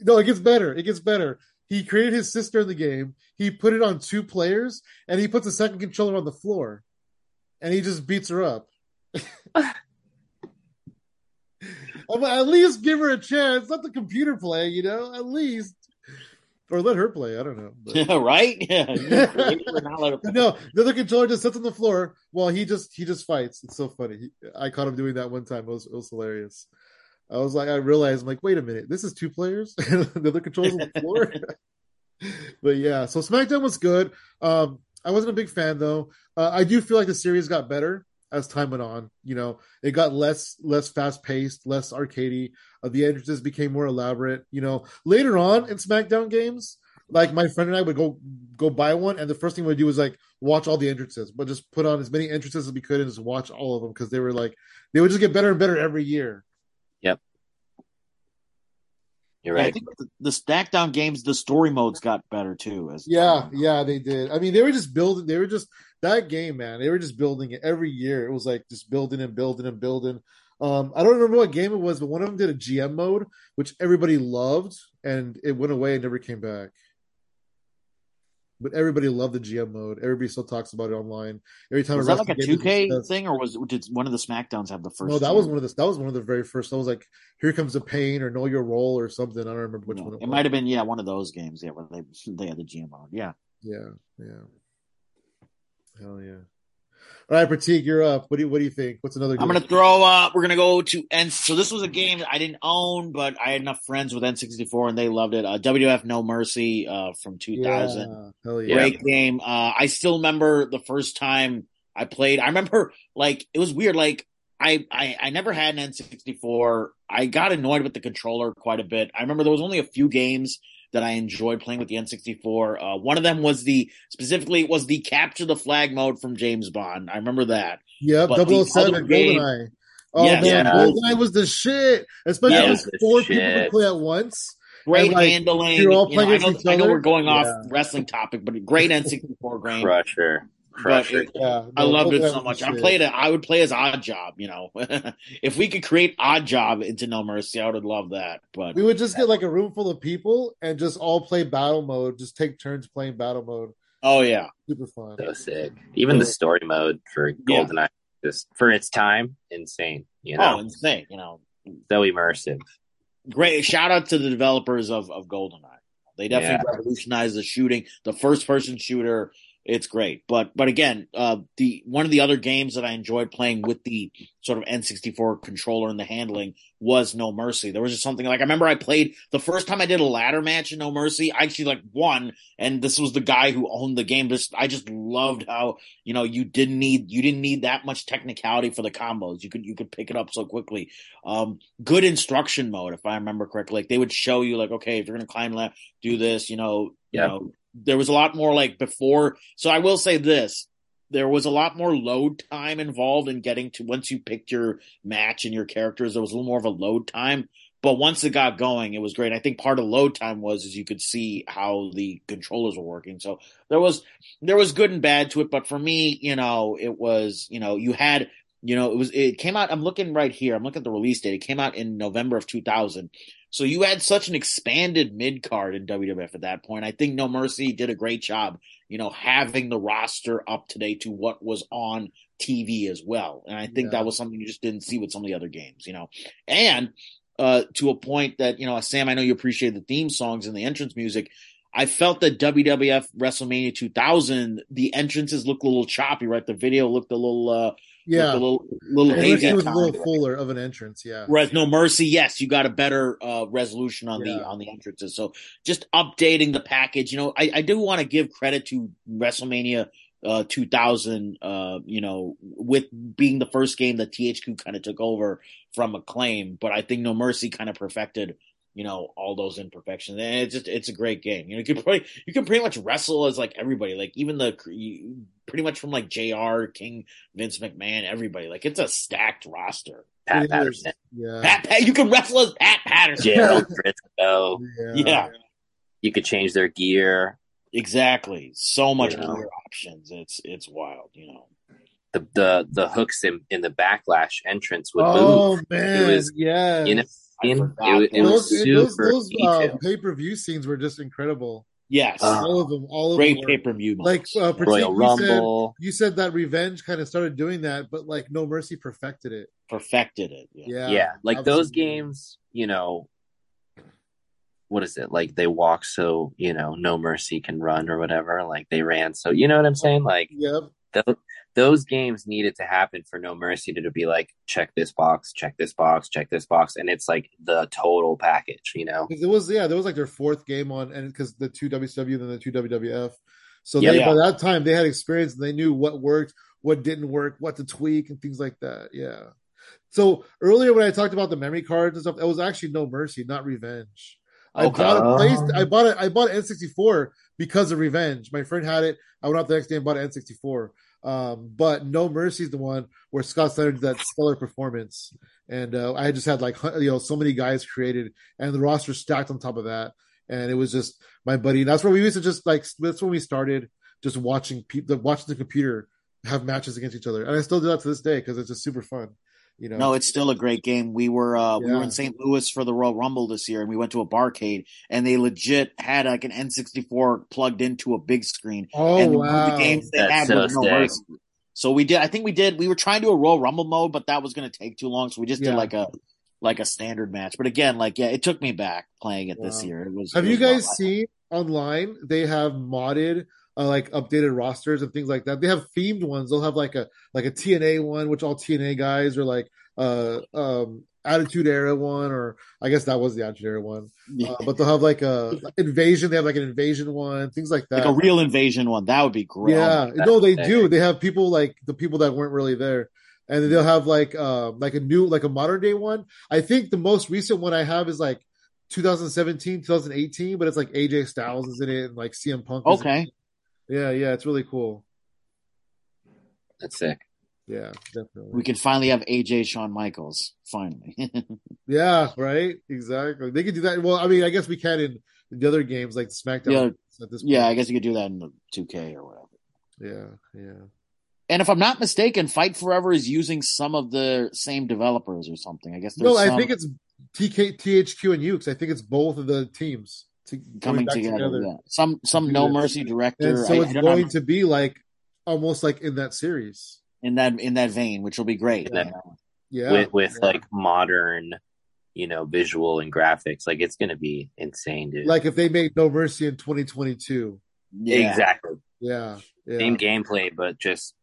no, it gets better. It gets better. He created his sister in the game. He put it on two players and he puts a second controller on the floor and he just beats her up. I'm at least give her a chance. Let the computer play, you know, at least or let her play. I don't know. But... right? Yeah. no, the other controller just sits on the floor while he just he just fights. It's so funny. He, I caught him doing that one time. It was, it was hilarious. I was like, I realized, I'm like, wait a minute, this is two players. the other controllers on the floor. but yeah, so SmackDown was good. Um, I wasn't a big fan though. Uh, I do feel like the series got better as time went on. You know, it got less less fast paced, less arcadey. Uh, the entrances became more elaborate. You know, later on in SmackDown games, like my friend and I would go go buy one, and the first thing we'd do was like watch all the entrances, but just put on as many entrances as we could and just watch all of them because they were like they would just get better and better every year. Yep. You're right. I think the, the SmackDown games, the story modes got better too. As yeah, yeah, they did. I mean, they were just building. They were just that game, man, they were just building it every year. It was like just building and building and building. Um, I don't remember what game it was, but one of them did a GM mode, which everybody loved, and it went away and never came back. But everybody loved the GM mode. Everybody still talks about it online. Every time was that like a two K thing, or was did one of the Smackdowns have the first? No, that was one of the that was one of the very first. That was like "Here Comes the Pain" or "Know Your Role" or something. I don't remember which yeah, one. It, it might have been yeah, one of those games. Yeah, where they they had the GM mode. Yeah, yeah, yeah. Hell yeah. All right, Pratik, you're up. What do you What do you think? What's another? Game? I'm gonna throw up. We're gonna go to N. So this was a game I didn't own, but I had enough friends with N64 and they loved it. Uh, WF No Mercy uh, from 2000. Yeah, hell yeah. Great game. Uh, I still remember the first time I played. I remember like it was weird. Like I, I I never had an N64. I got annoyed with the controller quite a bit. I remember there was only a few games that I enjoyed playing with the N64. Uh, one of them was the specifically was the capture the flag mode from James Bond. I remember that. Yep, But the 007, game- GoldenEye. Oh Yes. man, Yeah. GoldenEye was the shit. Especially That when was the four people shit. could play at once. Great And, like, handling. you're all you know, playing I, know, each I know other. we're going off Yeah. wrestling topic, but great N64 game. Crusher, Crusher. it- Yeah, I no, loved it so much. I played it. I would play as Oddjob. You know, if we could create Oddjob into No Mercy, I would love that. But We would just get like a room full of people and just all play battle mode. Just take turns playing battle mode. oh yeah, Super fun. so sick. Even the story mode for Yeah. GoldenEye, just for its time, insane. You know, oh know, insane. You know, so immersive. great shout out to the developers of of GoldenEye. They definitely revolutionized the shooting, the first person shooter. It's great, but but again, uh, the one of the other games that I enjoyed playing with the sort of N64 controller and the handling was No Mercy. There was just something like I remember I played the first time I did a ladder match in No Mercy. I actually like won, and this was the guy who owned the game. Just I just loved how you know you didn't need you didn't need that much technicality for the combos. You could you could pick it up so quickly. Um, good instruction mode, if I remember correctly. Like they would show you like, okay, if you're gonna climb left, do this. You know, you Yeah. know, there was a lot more like before. So I will say this. There was a lot more load time involved in getting to once you picked your match and your characters. There was a little more of a load time, but once it got going, it was great. I think part of load time was is you could see how the controllers were working. So there was there was good and bad to it, but for me, you know, it was you know you had you know it was it came out. I'm looking right here. I'm looking at the release date. It came out in November of 2000. So you had such an expanded mid card in WWF at that point. I think No Mercy did a great job, you know, having the roster up to date to what was on TV as well. And I think Yeah. that was something you just didn't see with some of the other games, you know. And uh, to a point that, you know, Sam, I know you appreciate the theme songs and the entrance music. I felt that WWF WrestleMania 2000, the entrances looked a little choppy, right? The video looked a little, uh, Yeah, a little, little hazy. a little fuller of an entrance. Yeah, Whereas No Mercy, yes, you got a better uh, resolution on the on the entrances. So just updating the package. You know, I, I do want to give credit to WrestleMania uh, 2000. Uh, you know, with being the first game that THQ kind of took over from Acclaim, but I think No Mercy kind of perfected. You know all those imperfections, and it's just it's a great game. You know, you can pretty you can pretty much wrestle as like everybody, like even the you, pretty much from like Jr. King, Vince McMahon, everybody. Like it's a stacked roster. Pat It is. Patterson, Yeah, Pat, Pat, you can wrestle as Pat Patterson. Gerald Brisco. yeah. Yeah. You could change their gear. Exactly. So much You know. gear options. It's it's wild, you know. The the the hooks in, in the backlash entrance would Oh move. man, was, yes. you know, I In- it, it that. was those super those, those uh, pay per view scenes were just incredible. yes. Uh, all of them, all of Great them. were- pay per view Like uh, Pratik, Royal you said, you said that Revenge kind of started doing that, but like No Mercy perfected it. perfected it. Yeah. Yeah, yeah, like those games, you know, what is it? Like they walk so, you know, no mercy can run or whatever. Like they ran so, you know what I'm saying? Like Yep. th- those games needed to happen for no mercy to, to be like, check this box, check this box, check this box. And it's like the total package, you know. it was yeah, there was like their fourth game on, and because the two WCW and then the two WWF, so Yeah. they Yeah. by that time they had experience and they knew what worked, what didn't work, what to tweak, and things like that. Yeah. So earlier when I talked about the memory cards and stuff, it was actually No Mercy, not Revenge. I Okay. bought a place. Oh. I bought it. I bought an N64 because of Revenge. My friend had it. I went out the next day and bought an N64. Um, but No Mercy is the one where Scott Snyder did that stellar performance, and uh, I just had like you know so many guys created, and the roster stacked on top of that, and it was just my buddy. That's where we used to just like that's when we started just watching people watching the computer have matches against each other, and I still do that to this day because it's just super fun. You know, No, it's still a great game. We were uh we were in St. Louis for the Royal Rumble this year and we went to a barcade and they legit had like an N64 plugged into a big screen. oh and wow, of the games they That's had so was no sick. So we did I think we did we were trying to do a Royal Rumble mode, but that was gonna take too long. So we just Yeah. did like a like a standard match. But again, like yeah, it took me back playing it this year. It was Have it you guys seen online? They have modded, uh, like updated rosters and things like that. They have themed ones. They'll have like a like a TNA one, which all TNA guys are like uh um Attitude Era one, or I guess that was the Attitude Era one. Uh, but they'll have like a invasion. They have like an invasion one, things like that. like a real invasion one. That would be great. yeah, that's no, they sick. do. They have people like the people that weren't really there, and they'll have like uh, like a new like a modern day one. I think the most recent one I have is like 2017, 2018, but it's like AJ Styles is in it and like CM Punk. is in Okay. Yeah, yeah, it's really cool. That's sick. Yeah, definitely. We can finally have AJ Shawn Michaels. Finally. yeah, right. Exactly. They could do that. Well, I mean, I guess we can in the other games like SmackDown. Yeah, yeah. I guess you could do that in the 2K or whatever. Yeah, yeah. And if I'm not mistaken, Fight Forever is using some of the same developers or something. I guess. No, some... I think it's TK, THQ, and Yuke's. I think it's both of the teams to, coming together. together. Yeah. Some some No Mercy director. And so I, it's I going to be like almost like in that series. In that in that vein, which will be great. Yeah. yeah. With with yeah. like modern, you know, visual and graphics, like it's going to be insane, dude. Like if they made No Mercy in 2022. Yeah. Exactly. Yeah. yeah. Same gameplay, but just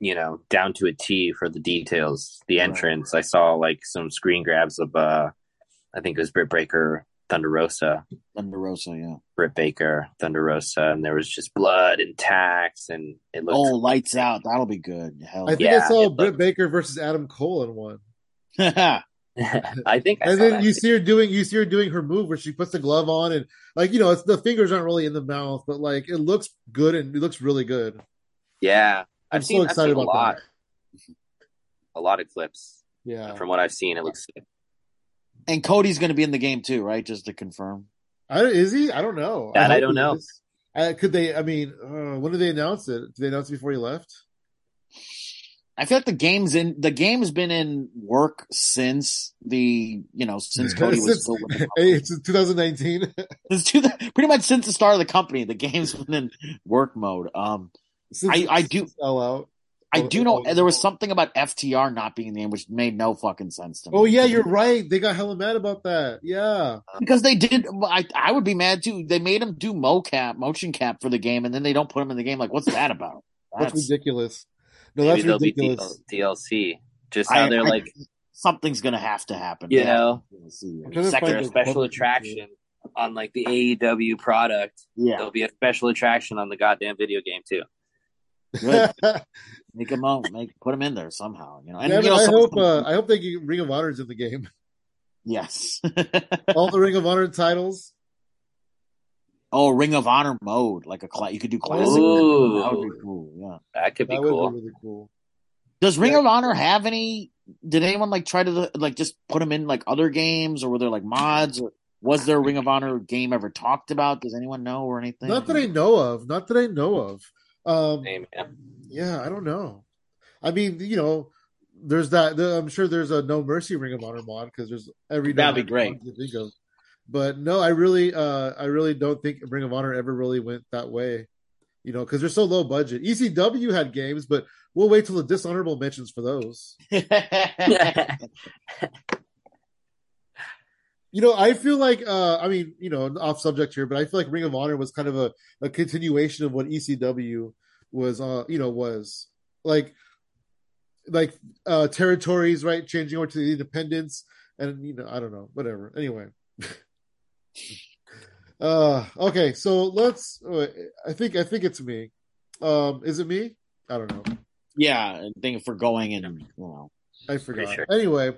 you know, down to a T for the details. The entrance, right. I saw like some screen grabs of, uh, I think it was Britt Baker, Thunder Rosa. Thunder Rosa, yeah. Britt Baker, Thunder Rosa, and there was just blood and tacks, and it looked. Oh, lights out! That'll be good. Hell I think yeah, I saw Britt looked... Baker versus Adam Cole in one. I think, I and then you see her doing, you see her doing her move where she puts the glove on, and like you know, it's the fingers aren't really in the mouth, but like it looks good and it looks really good. Yeah, I'm I've so seen, excited about a lot, that. A lot of clips. Yeah. From what I've seen, it looks good. And Cody's going to be in the game too, right? Just to confirm. I, is he? I don't know. That I, I don't know. Uh, could they? I mean, uh, when did they announce it? Did they announce it before he left? I feel like the game's in the game's been in work since the you know since Cody was still with the it's 2019. it's two, pretty much since the start of the company. The game's been in work mode. Um, I, I do sell out. I do know there was something about FTR not being in the game, which made no fucking sense to me. Oh yeah, you're right. They got hella mad about that. Yeah, because they did. I I would be mad too. They made him do mocap, motion cap for the game, and then they don't put him in the game. Like, what's that about? That's, that's ridiculous. No, that's ridiculous. DLC. Just how I, they're I, like, something's gonna have to happen. You know, second special attraction on like the AEW product. Yeah, there'll be a special attraction on the goddamn video game too. Good. make them out, make put them in there somehow. You know, and yeah, you know, I hope uh, I hope they get Ring of Honor's in the game. Yes, all the Ring of Honor titles. Oh, Ring of Honor mode, like a class. You could do classic. Ooh, that would be cool. Yeah, that could be that cool. Be really cool. Does Ring yeah. of Honor have any? Did anyone like try to like just put them in like other games, or were there like mods? Or was there a Ring of Honor game ever talked about? Does anyone know or anything? Not that I know of. Not that I know of. Um, Amen. Yeah, I don't know. I mean, you know, there's that. I'm sure there's a No Mercy Ring of Honor mod because there's every. That'd be great. But no, I really, uh, I really don't think Ring of Honor ever really went that way. You know, because they're so low budget. ECW had games, but we'll wait till the dishonorable mentions for those. you know, I feel like, uh, I mean, you know, off subject here, but I feel like Ring of Honor was kind of a, a continuation of what ECW was uh you know was like like uh territories right changing over to the independence and you know i don't know whatever. Anyway. Uh okay so let's i think i think it's me. Um is it me? I don't know. Yeah i think for going and you know. I forgot. Sure. anyway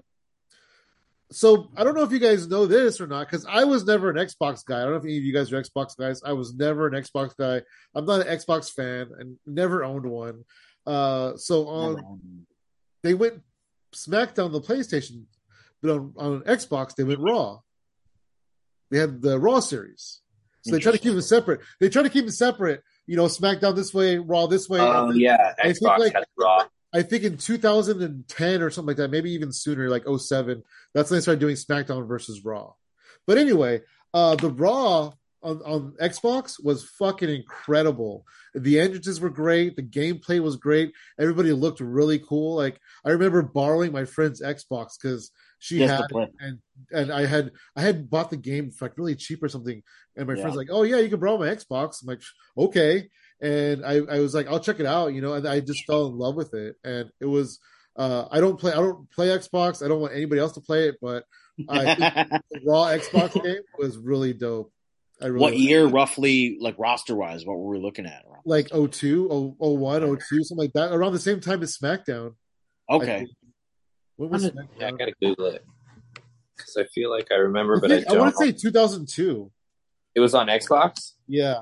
so I don't know if you guys know this or not, because I was never an Xbox guy. I don't know if any of you guys are Xbox guys. I was never an Xbox guy. I'm not an Xbox fan and never owned one. Uh, so on, they went SmackDown the PlayStation, but on, on Xbox they went Raw. They had the Raw series, so they try to keep them separate. They try to keep them separate. You know, SmackDown this way, Raw this way. Oh yeah, Xbox like, has Raw. I think in 2010 or something like that, maybe even sooner, like 07, that's when they started doing SmackDown versus Raw. But anyway, uh, the Raw on, on Xbox was fucking incredible. The entrances were great. The gameplay was great. Everybody looked really cool. Like I remember borrowing my friend's Xbox because she yes, had it, and and I had I had bought the game for like really cheap or something. And my yeah. friend's like, "Oh yeah, you can borrow my Xbox." I'm like, "Okay." And I, I was like, I'll check it out, you know, and I just fell in love with it. And it was, uh, I don't play, I don't play Xbox. I don't want anybody else to play it, but I the raw Xbox game was really dope. I really what year it. roughly, like roster wise, what were we looking at? Like 02, 01, 02, something like that, around the same time as SmackDown. Okay. What was yeah, I gotta Google it because I feel like I remember, I but think, I, I want to say 2002. It was on Xbox. Yeah.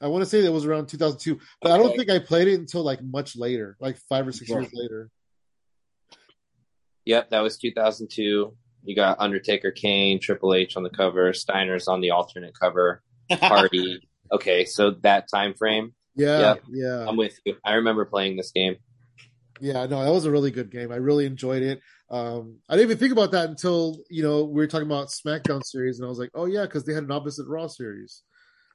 I want to say that was around 2002, but okay. I don't think I played it until like much later, like five or six years later. Yep, that was 2002. You got Undertaker, Kane, Triple H on the cover, Steiner's on the alternate cover, Hardy. okay, so that time frame. Yeah, Yep. yeah, I'm with you. I remember playing this game. yeah. No, that was a really good game. I really enjoyed it. Um, I didn't even think about that until you know we were talking about SmackDown series, and I was like, oh yeah, because they had an opposite Raw series.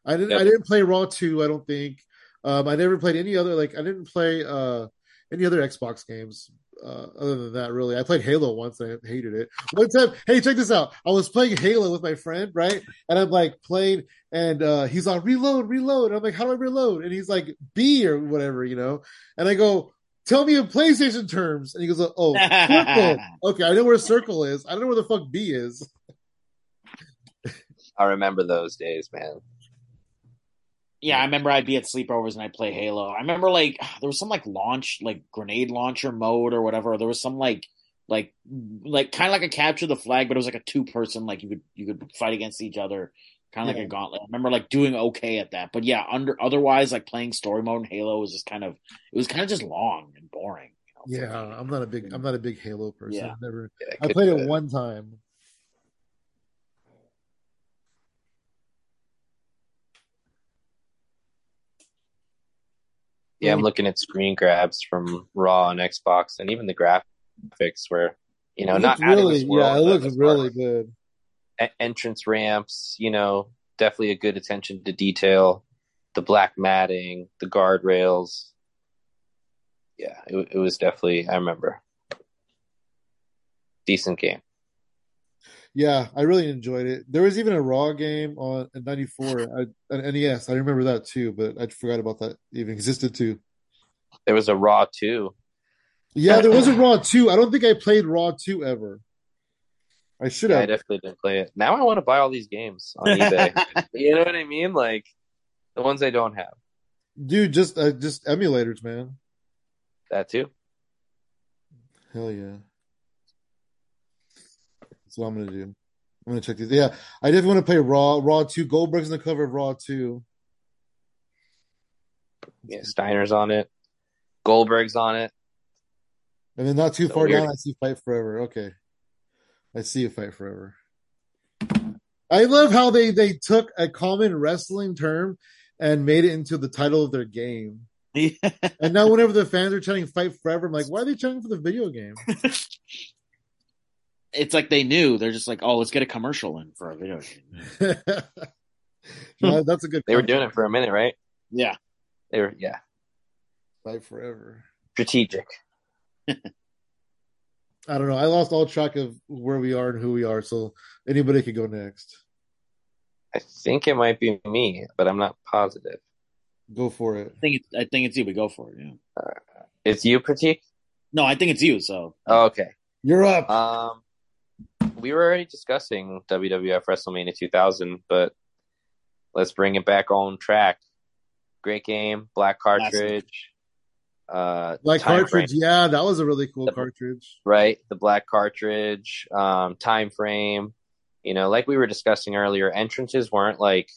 I didn't. Yep. I didn't play Raw two. I don't think. Um, I never played any other like I didn't play uh any other Xbox games. Uh, other than that, really, I played Halo once. And I hated it. One time, hey, check this out. I was playing Halo with my friend, right? And I'm like playing, and uh, he's on reload, reload. And I'm like, how do I reload? And he's like B or whatever, you know. And I go, tell me in PlayStation terms. And he goes, oh, circle. Okay, I know where circle is. I don't know where the fuck B is. I remember those days, man. Yeah, I remember I'd be at sleepovers and I'd play Halo. I remember like there was some like launch, like grenade launcher mode or whatever. There was some like like like kind of like a capture the flag, but it was like a two person like you could you could fight against each other, kind of Yeah. like a gauntlet. I remember like doing okay at that, but yeah, under otherwise like playing story mode in Halo was just kind of it was kind of just long and boring. you know, Yeah. I'm not a big. I'm not a big Halo person. Yeah. I've never. Yeah, I could played it one time. Yeah, I'm looking at screen grabs from Raw and Xbox, and even the graphics were, you know, not looks out of really. world. yeah, it looks really as good. entrance ramps. You know, definitely a good attention to detail. The black matting, the guardrails. Yeah, it, it was definitely. I remember. Decent game. Yeah, I really enjoyed it. There was even a Raw game on in '94 I- an NES. I remember that too, but I forgot about that even existed too. There was a Raw too. Yeah, there was a Raw two. I don't think I played Raw two ever. I should Yeah, I definitely didn't play it. Now I want to buy all these games on eBay. you know what I mean? Like the ones I don't have. Dude, just uh, just emulators, man. That too. Hell yeah. That's what I'm gonna do. I'm gonna check these. Yeah, I definitely want to play Raw. Raw two. Goldberg's in the cover of Raw two. Yeah, Steiner's on it. Goldberg's on it. And then not too So far weird. down, I see Fight Forever. Okay, I see a Fight Forever. I love how they they took a common wrestling term and made it into the title of their game. Yeah. And now, whenever the fans are chanting "Fight Forever," I'm like, why are they chanting for the video game? it's like they knew they're just like, oh, let's get a commercial in for a video game. No, that's a good. They were doing it for a minute, right? Yeah, They were, yeah, Fight Forever. strategic. I don't know. I lost all track of where we are and who we are, so anybody could go next. I think it might be me, but I'm not positive. Go for it. I think it's I think it's you. We go for it. Yeah. It's you, Pratik? No, I think it's you. So Oh, okay. You're up. Um, we were already discussing WWF WrestleMania 2000, but let's bring it back on track. Great game, black cartridge. Uh, Like cartridge, frame, yeah, that was a really cool The- cartridge. right? The black cartridge, um, time frame. You know, like we were discussing earlier, entrances weren't like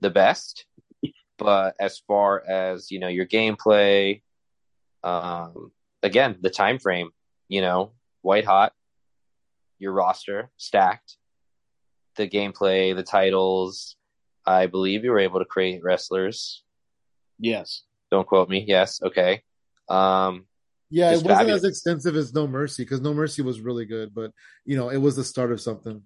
the best, but as far as you know, your gameplay, um, again, the time frame. You know, white hot, your roster stacked, the gameplay, the titles. I believe you were able to create wrestlers. yes, Don't quote me. Yes, okay. Um, Yeah, it wasn't fabulous. as extensive as No Mercy because No Mercy was really good, but you know, it was the start of something.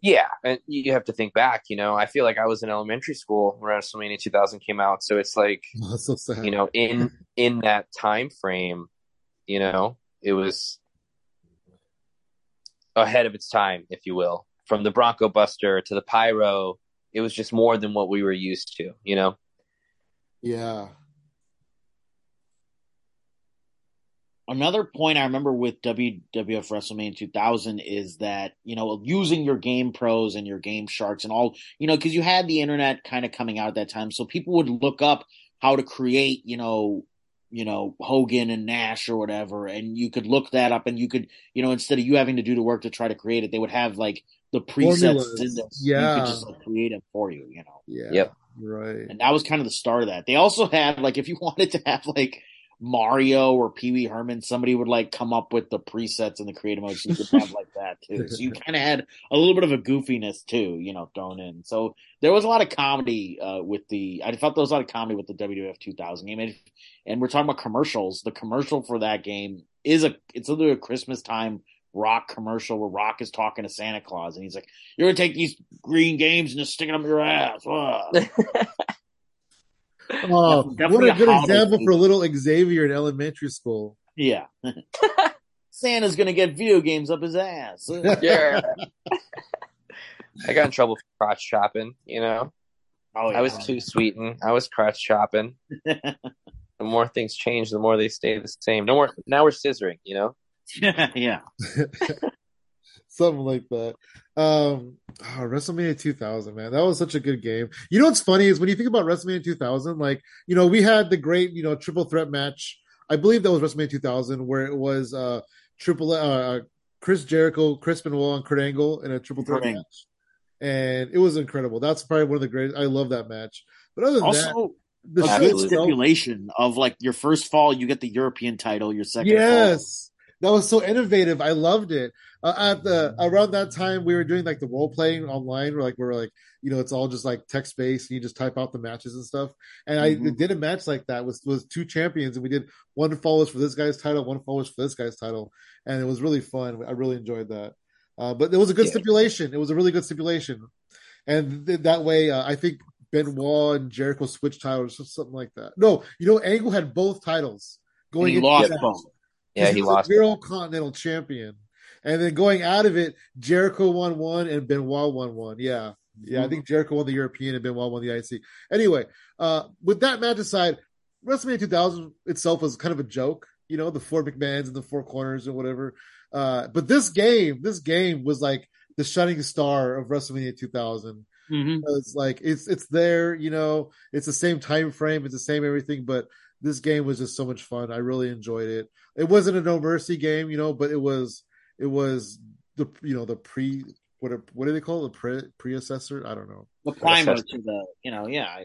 Yeah, and you have to think back. You know, I feel like I was in elementary school when WrestleMania 2000 came out, so it's like That's so sad. you know, in in that time frame, you know, it was ahead of its time, if you will. From the Bronco Buster to the Pyro, it was just more than what we were used to. You know, yeah. another point I remember with WWF WrestleMania 2000 is that, you know, using your game pros and your game sharks and all, you know, because you had the internet kind of coming out at that time. So people would look up how to create, you know, you know, Hogan and Nash or whatever. And you could look that up and you could, you know, instead of you having to do the work to try to create it, they would have like the presets Formulas. in this. Yeah. You could just like, create it for you, you know. Yeah. Yep. Right. And that was kind of the start of that. They also had like if you wanted to have like Mario or Pee Wee Herman, somebody would like come up with the presets and the creative modes you could have like that too. So you kind of had a little bit of a goofiness too, you know, thrown in. So there was a lot of comedy uh, with the. I felt there was a lot of comedy with the WWF 2000 game, and, and we're talking about commercials. The commercial for that game is a it's literally a Christmas time Rock commercial where Rock is talking to Santa Claus and he's like, "You're gonna take these green games and just stick them up your ass." Oh, what a good example for little Xavier in elementary school. Yeah. Santa's gonna get video games up his ass. yeah. I got in trouble for crotch chopping, you know. Oh, yeah. I was too sweetened. I was crotch chopping. the more things change, the more they stay the same. No more. Now we're scissoring, you know. yeah. Something like that. Um, oh, WrestleMania 2000, man, that was such a good game. You know what's funny is when you think about WrestleMania 2000, like you know we had the great you know triple threat match. I believe that was WrestleMania 2000, where it was uh triple uh Chris Jericho, Chris Benoit, and Kurt Angle in a triple threat match, and it was incredible. That's probably one of the greatest. I love that match. But other than also, that, the a good stipulation of like your first fall, you get the European title. Your second, yes. Fall, that was so innovative. I loved it. Uh, at the around that time, we were doing like the role playing online, where like we are like, you know, it's all just like text based. and You just type out the matches and stuff. And mm-hmm. I did a match like that with was two champions, and we did one follows for this guy's title, one follows for this guy's title, and it was really fun. I really enjoyed that. Uh, but it was a good yeah. stipulation. It was a really good stipulation, and th- that way, uh, I think Benoit and Jericho switched titles or something like that. No, you know, Angle had both titles going. And he lost both. Yeah, he lost. Eurocontinental Champion, and then going out of it, Jericho won one and Benoit won one. Yeah, yeah. Mm-hmm. I think Jericho won the European and Benoit won the IC. Anyway, uh, with that match aside, WrestleMania 2000 itself was kind of a joke. You know, the four McMahons and the four corners and whatever. Uh, but this game, this game was like the shining star of WrestleMania 2000. Mm-hmm. It's like it's it's there, you know. It's the same time frame, it's the same everything, but this game was just so much fun. I really enjoyed it. It wasn't a no mercy game, you know, but it was it was the you know the pre what what do they call it? the pre predecessor? I don't know. The primer to the you know yeah.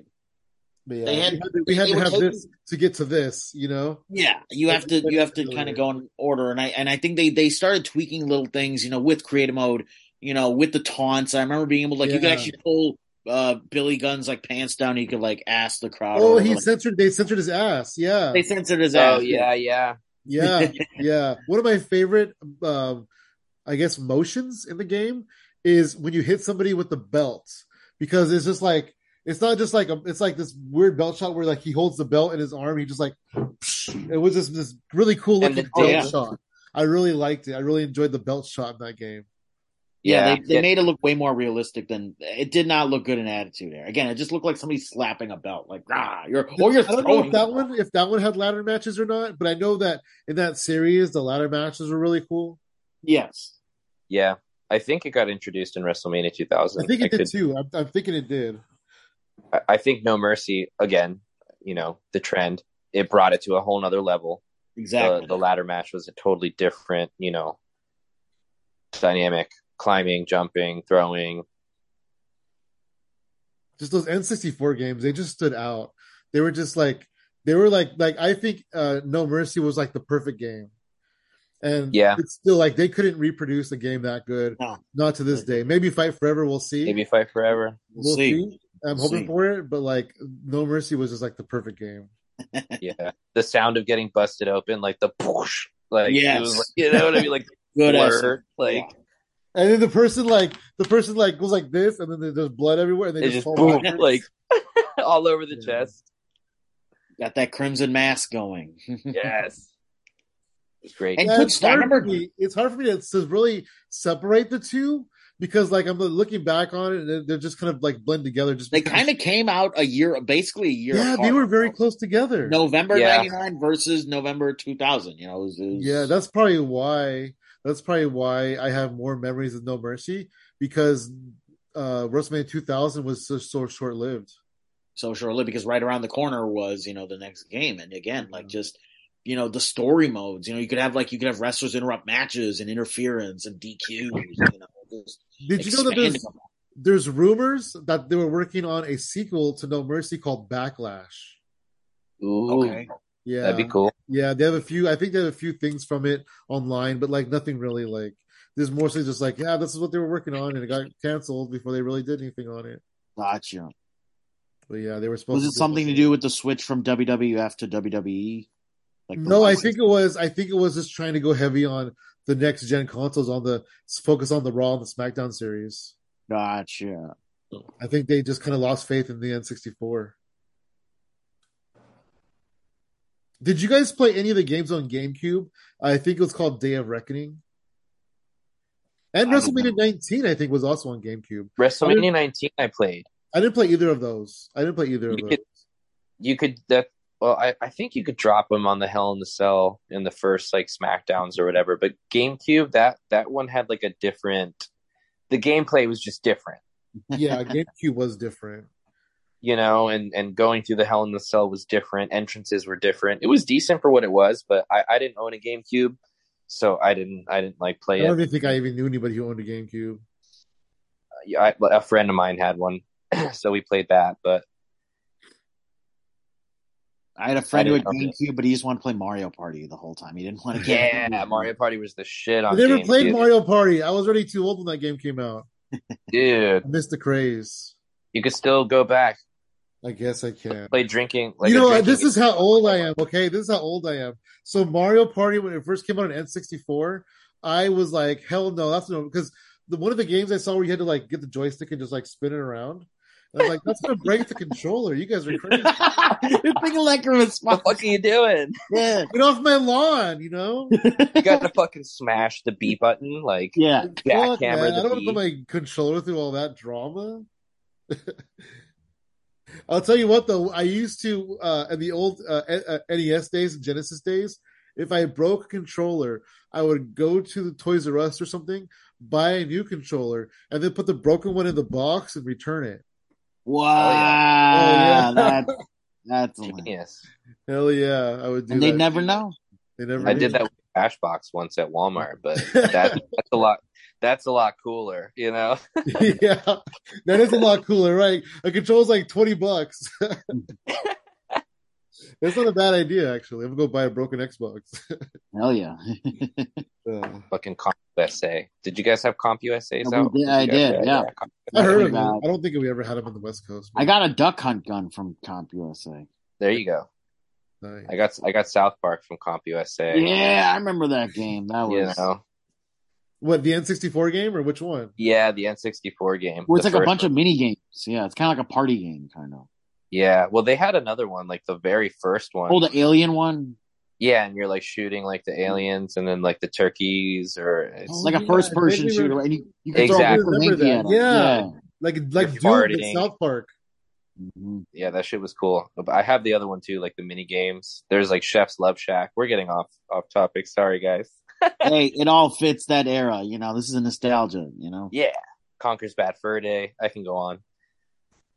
yeah, they had, we had to, we had to have this to get to this, you know. Yeah, you have to you have to kind of go in order, and I and I think they they started tweaking little things, you know, with creative mode, you know, with the taunts. I remember being able to like yeah. you could actually pull uh, Billy Gunn's like pants down. He could like ask the crowd. Oh, he like, censored. They censored his ass. Yeah, they censored his oh, ass. Oh yeah, yeah, yeah, yeah. One of my favorite, um, I guess, motions in the game is when you hit somebody with the belt because it's just like it's not just like a, it's like this weird belt shot where like he holds the belt in his arm. He just like it was just this really cool looking belt yeah. shot. I really liked it. I really enjoyed the belt shot in that game. Yeah, yeah, they, they yeah. made it look way more realistic than it did not look good in attitude there. Again, it just looked like somebody slapping a belt, like ah, you're or you're. I don't know if that one if that one had ladder matches or not, but I know that in that series the ladder matches were really cool. Yes. Yeah, I think it got introduced in WrestleMania 2000. I think it I did could, too. I'm, I'm, thinking it did. I, I think No Mercy again. You know the trend. It brought it to a whole nother level. Exactly. The, the ladder match was a totally different, you know, dynamic climbing, jumping, throwing. Just those N64 games, they just stood out. They were just like they were like like I think uh No Mercy was like the perfect game. And yeah, it's still like they couldn't reproduce a game that good. No. Not to this day. Maybe Fight Forever, we'll see. Maybe Fight Forever. We'll, we'll see. see. I'm we'll hoping see. for it, but like No Mercy was just like the perfect game. yeah. The sound of getting busted open, like the push, like, yes. Like, you know what I mean? Like good word, like and then the person like the person like goes like this, and then there's blood everywhere, and they just, just boom, like all over the yeah. chest. Got that crimson mask going. yes, it's great. And yeah, it's, hard remember... me, it's hard for me to, to really separate the two because like I'm looking back on it, and they're just kind of like blend together. Just they kind of came out a year, basically a year. Yeah, apart. they were very close together. November '99 yeah. versus November 2000. You know, it was, it was... yeah, that's probably why that's probably why I have more memories of No Mercy because uh, WrestleMania 2000 was so, so short lived. So short lived because right around the corner was you know the next game, and again like just you know the story modes. You know you could have like you could have wrestlers interrupt matches and interference and DQs. You know, Did you know that there's, there's rumors that they were working on a sequel to No Mercy called Backlash? Ooh. Okay. Yeah, That'd be cool. Yeah, they have a few. I think they have a few things from it online, but like nothing really. Like there's mostly just like, yeah, this is what they were working on, and it got canceled before they really did anything on it. Gotcha. But yeah, they were supposed. Was it something to do with the switch from WWF to WWE? Like no, I think it was. I think it was just trying to go heavy on the next gen consoles, on the focus on the Raw and the SmackDown series. Gotcha. I think they just kind of lost faith in the N64. Did you guys play any of the games on GameCube? I think it was called Day of Reckoning. And WrestleMania 19, I think, was also on GameCube. WrestleMania 19, I played. I didn't play either of those. I didn't play either You of those. could, you could that. Well, I, I think you could drop them on the Hell in the Cell in the first like Smackdowns or whatever. But GameCube, that that one had like a different. The gameplay was just different, yeah, GameCube was different. You know, and and going through the Hell in the Cell was different. Entrances were different. It was decent for what it was, but I, I didn't own a GameCube, so I didn't I didn't like play it. I don't it. even think I even knew anybody who owned a GameCube. Yeah, I, a friend of mine had one, so we played that. But I had a friend who had didn't GameCube, but he just wanted to play Mario Party the whole time. He didn't want to get yeah, Mario Party was the shit I on. never played GameCube. Mario Party. I was already too old when that game came out. dude. I missed the craze. You could still go back I guess I can. play drinking. Like you know, drinking this is how old I am. Okay, this is how old I am. So Mario Party, when it first came out on N64, I was like, hell no, that's no, because the one of the games I saw where you had to like get the joystick and just like spin it around. I was like, that's gonna break the controller. You guys are crazy. You're thinking like a What the response. fuck are you doing? Yeah. Get off my lawn, you know? You got to fucking smash the B button, like Yeah. Fuck, jackhammer man. I the don't want to put my controller through all that drama. I'll tell you what, though, I used to uh, in the old uh, uh, NES days and Genesis days. If I broke a controller, I would go to the Toys R Us or something, buy a new controller, and then put the broken one in the box and return it. Wow. Oh, yeah. That's that's. Genius. Hell yeah, I would do And they never know. They never. I did that with Cashbox once at Walmart, but that that's a lot. That's a lot cooler, you know. yeah, that is a lot cooler, right? A controller's like twenty bucks. That's not a bad idea, actually. I'm gonna go buy a broken Xbox. Hell yeah. Uh, Fucking Comp USA. Did you guys have Comp USA's Yeah, out? we did- I did, yeah. Comp- I heard of Pretty them. I don't think we ever had them on the West Coast. I got a duck hunt gun from Comp USA. There you go. Nice. I got I got South Park from Comp USA. Yeah, I remember that game. That You was know, what the N64 game or which one? yeah, the N64 game. well, it's like a bunch one. of mini games. Yeah, it's kind of like a party game, kind of. Yeah, well, they had another one, like the very first one. Oh, the alien one. Yeah, and you're like shooting like the aliens and then like the turkeys, or it's, It's like a yeah, first person maybe shooter, we're- and you, you can Exactly. Throw a remember Winky that. at 'em. Yeah. Like like You're Doom in. South Park. Mhm. yeah, that shit was cool. But I have the other one too, like the mini games. There's like Chef's Love Shack. We're getting off off topic. Sorry, guys. hey, it all fits that era. You know, this is a nostalgia. You know, Yeah, Conker's Bad Fur Day. I can go on.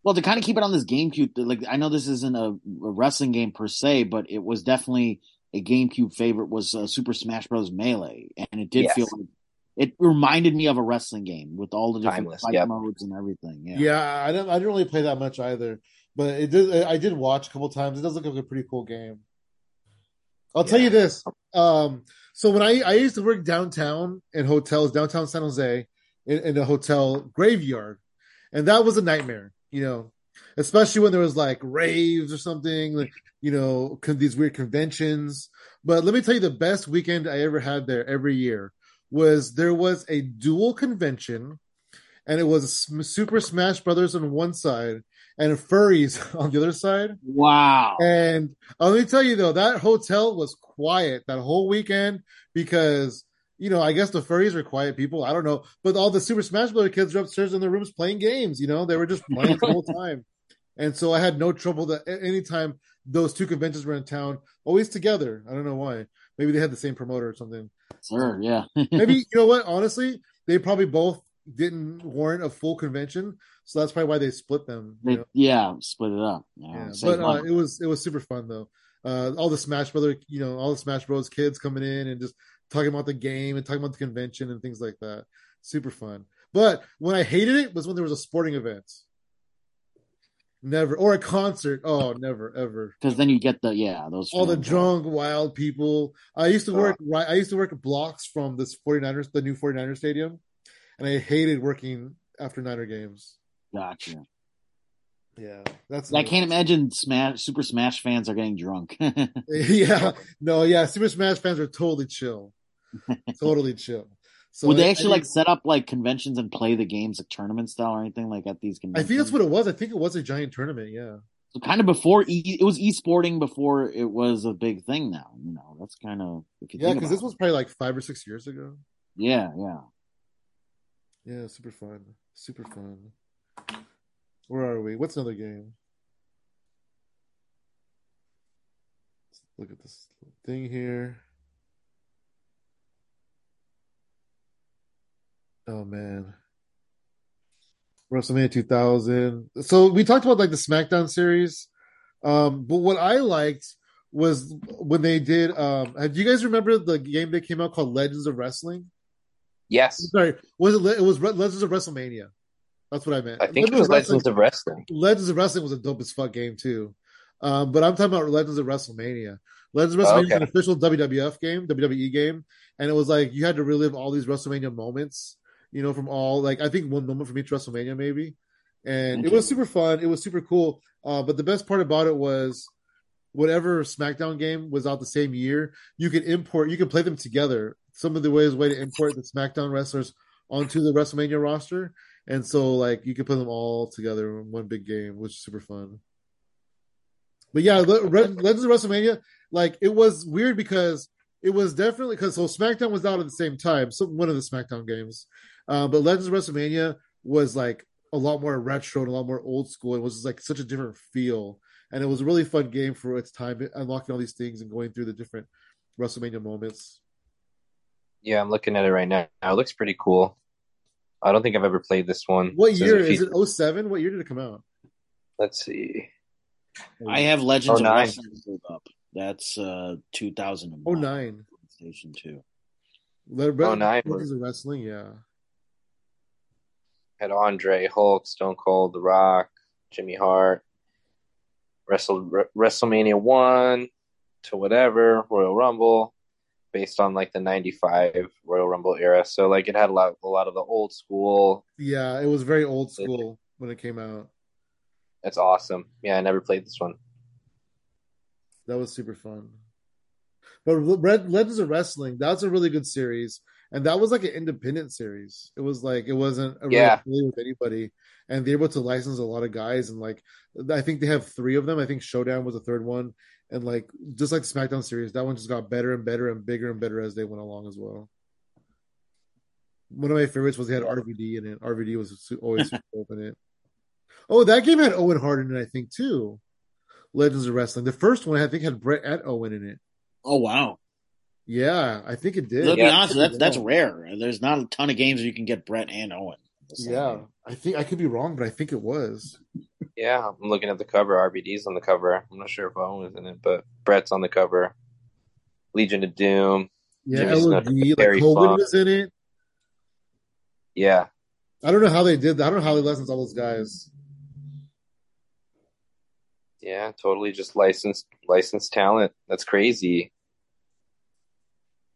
well, to kind of keep it on this GameCube, like I know this isn't a, a wrestling game per se, but it was definitely a GameCube favorite. Was uh, Super Smash Bros. Melee, and it did Yes. feel like it reminded me of a wrestling game with all the different Timeless, fight yep. modes and everything. Yeah. Yeah, I don't I didn't really play that much either, but it did. I did watch a couple times. It does look like a pretty cool game. I'll tell you this. Um, so when I I used to work downtown in hotels, downtown San Jose, in, in a hotel graveyard, and that was a nightmare. You know, especially when there was like raves or something, like, you know, these weird conventions. But let me tell you, the best weekend I ever had there every year was there was a dual convention, and it was Super Smash Brothers on one side and furries on the other side. Wow. And let me tell you though, that hotel was quiet that whole weekend because you know I guess the furries are quiet people. I don't know, but all the Super Smash Bros. kids were upstairs in their rooms playing games. You know, they were just playing the whole time, and so I had no trouble that anytime those two conventions were in town, always together. I don't know why. Maybe they had the same promoter or something. Sure. Yeah. Maybe you know what? Honestly, they probably both didn't warrant a full convention, so that's probably why they split them. They- yeah. Split it up. Yeah. Yeah, but uh, it was it was super fun though. Uh, all the Smash Brother, you know, all the Smash Bros. kids coming in and just talking about the game and talking about the convention and things like that. Super fun. But when I hated it was when there was a sporting event. Never. Or a concert. Oh, never, ever. Because then you get the yeah those All the drunk, wild people. I used to work right. I used to work blocks from this 49ers, the new 49er stadium, and I hated working after Niner games. Gotcha. Yeah, that's. I can't imagine Smash Super Smash fans are getting drunk. yeah, no, yeah. Super Smash fans are totally chill, totally chill. So Would they actually I like set up like conventions and play the games like tournament style or anything like at these conventions? I think that's what it was. I think it was a giant tournament. Yeah. So kind of before e- it was e-sporting before it was a big thing. Now you know that's kind of Yeah, because this was probably like five or six years ago. yeah yeah. Yeah, super fun. Super fun. Where are we? What's another game? Let's look at this thing here. Oh man. WrestleMania 2000. So we talked about like the SmackDown series. Um, but what I liked was when they did um do you guys remember the game that came out called Legends of Wrestling? Yes, Sorry, was it? It was Legends of WrestleMania. That's what I meant. I think it was Legends of Wrestling. Legends of Wrestling was a dope as fuck game too. Um, but I'm talking about Legends of WrestleMania. Legends of Oh, WrestleMania okay. was an official WWF game, WWE game, and it was like you had to relive all these WrestleMania moments. You know, from all like I think one moment from each WrestleMania maybe, and it was super fun. It was super cool. Uh, but the best part about it was whatever SmackDown game was out the same year, you could import, you could play them together. Some of the ways way to import the SmackDown wrestlers onto the WrestleMania roster, and so like you could put them all together in one big game, which is super fun. But yeah, Legends of WrestleMania, like it was weird because it was definitely because so SmackDown was out at the same time, so one of the SmackDown games, uh, but Legends of WrestleMania was like a lot more retro and a lot more old school. It was just, like such a different feel, and it was a really fun game for its time, unlocking all these things and going through the different WrestleMania moments. Yeah, I'm looking at it right now. It looks pretty cool. I don't think I've ever played this one. What year it is features- it? 07? What year did it come out? Let's see. I have Legends Oh, of. Wrestling up. That's uh 2000. Oh nine. Station two. Le- Oh, nine. Legends of Wrestling, yeah. Had Andre, Hulk, Stone Cold, The Rock, Jimmy Hart, Wrestle Re- WrestleMania one to whatever Royal Rumble, based on like the '95 Royal Rumble era. So like it had a lot, a lot of the old school. Yeah, it was very old school when it came out. That's awesome. Yeah, I never played this one. That was super fun. But Red Legends of Wrestling, that's a really good series. And that was like an independent series. It was like it wasn't a really Yeah. with anybody. And they're able to license a lot of guys. And like I think they have three of them. I think Showdown was the third one. And like just like the SmackDown series, that one just got better and better and bigger and better as they went along as well. One of my favorites was they had RVD in it. RVD was always super dope in it. Oh, that game had Owen Hart in it, I think, too. Legends of Wrestling. The first one I think had Bret and Owen in it. Oh wow. Yeah, I think it did. Let's be honest, that's that's rare. There's not a ton of games where you can get Bret and Owen. The same Yeah. I think I could be wrong, but I think it was. Yeah, I'm looking at the cover. RVD's on the cover. I'm not sure if Owen was in it, but Bret's on the cover. Legion of Doom. Yeah, Jimmy LOD, like Terry Hogan Funk. was in it. Yeah, I don't know how they did that. I don't know how they licensed all those guys. yeah, totally just licensed licensed talent. That's crazy.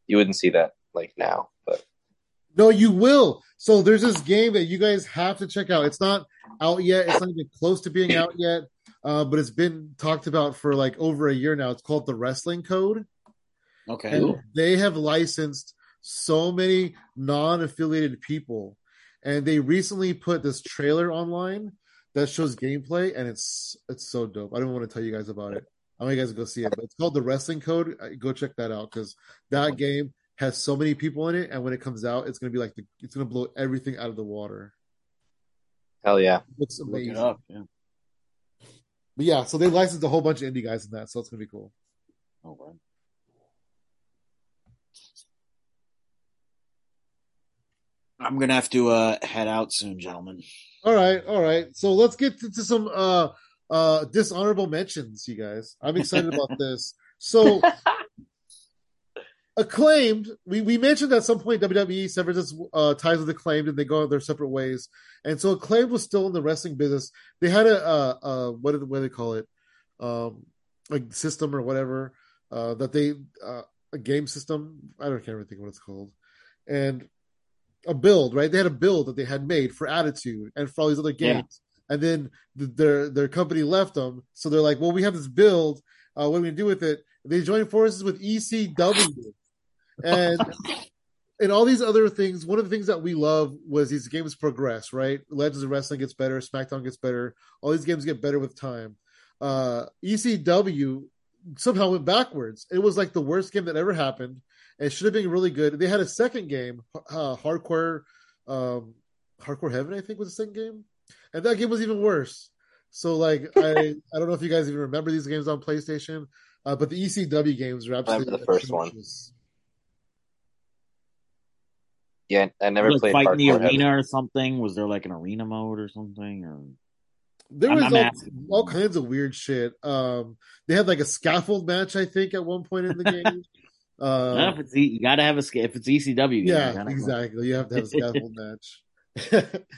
You wouldn't see that like now, but No, you will. So there's this game that you guys have to check out. It's not out yet. It's not even close to being out yet. Uh, but it's been talked about for like over a year now. It's called the Wrestling Code. Okay. and they have licensed so many non-affiliated people and they recently put this trailer online that shows gameplay and it's it's so dope i don't want to tell you guys about it i want you guys to go see it but it's called the wrestling code go check that out because that game has so many people in it and when it comes out it's going to be like the, it's going to blow everything out of the water hell yeah. looks Look amazing it up. Yeah. but yeah so they licensed a whole bunch of indie guys in that so it's going to be cool Oh, right. I'm gonna have to uh, head out soon, gentlemen. All right, all right. So let's get to, to some uh uh dishonorable mentions, you guys. I'm excited about this. So acclaimed. We we mentioned at some point WWE severed its uh, ties with acclaimed, and they go their separate ways. And so acclaimed was still in the wrestling business. They had a, a, a what do what do they call it, um, like system or whatever uh, that they uh, a game system. I don't even think what it's called, and a build. Right, they had a build that they had made for Attitude and for all these other games. Yeah. And then the, their their company left them, so they're like, "Well, we have this build. Uh, what are we gonna do with it?" They joined forces with ECW, and and all these other things. One of the things that we love was these games progress. Right, Legends of Wrestling gets better, SmackDown gets better. All these games get better with time. Uh, ECW somehow went backwards. It was like the worst game that ever happened. It should have been really good. They had a second game, uh, Hardcore, um, Hardcore Heaven, I think was the second game, and that game was even worse. So like I I don't know if you guys even remember these games on PlayStation, uh, but the ECW games were absolutely the first one. Yeah, I never like played. Fight in the arena Heaven. or something. Was there like an arena mode or something? Or there was all, all, kinds of weird shit. Um, they had like a scaffold match, I think, at one point in the game. Uh, no, if it's, you got to have a if it's ECW. Yeah, you exactly. You have to have a scaffold match.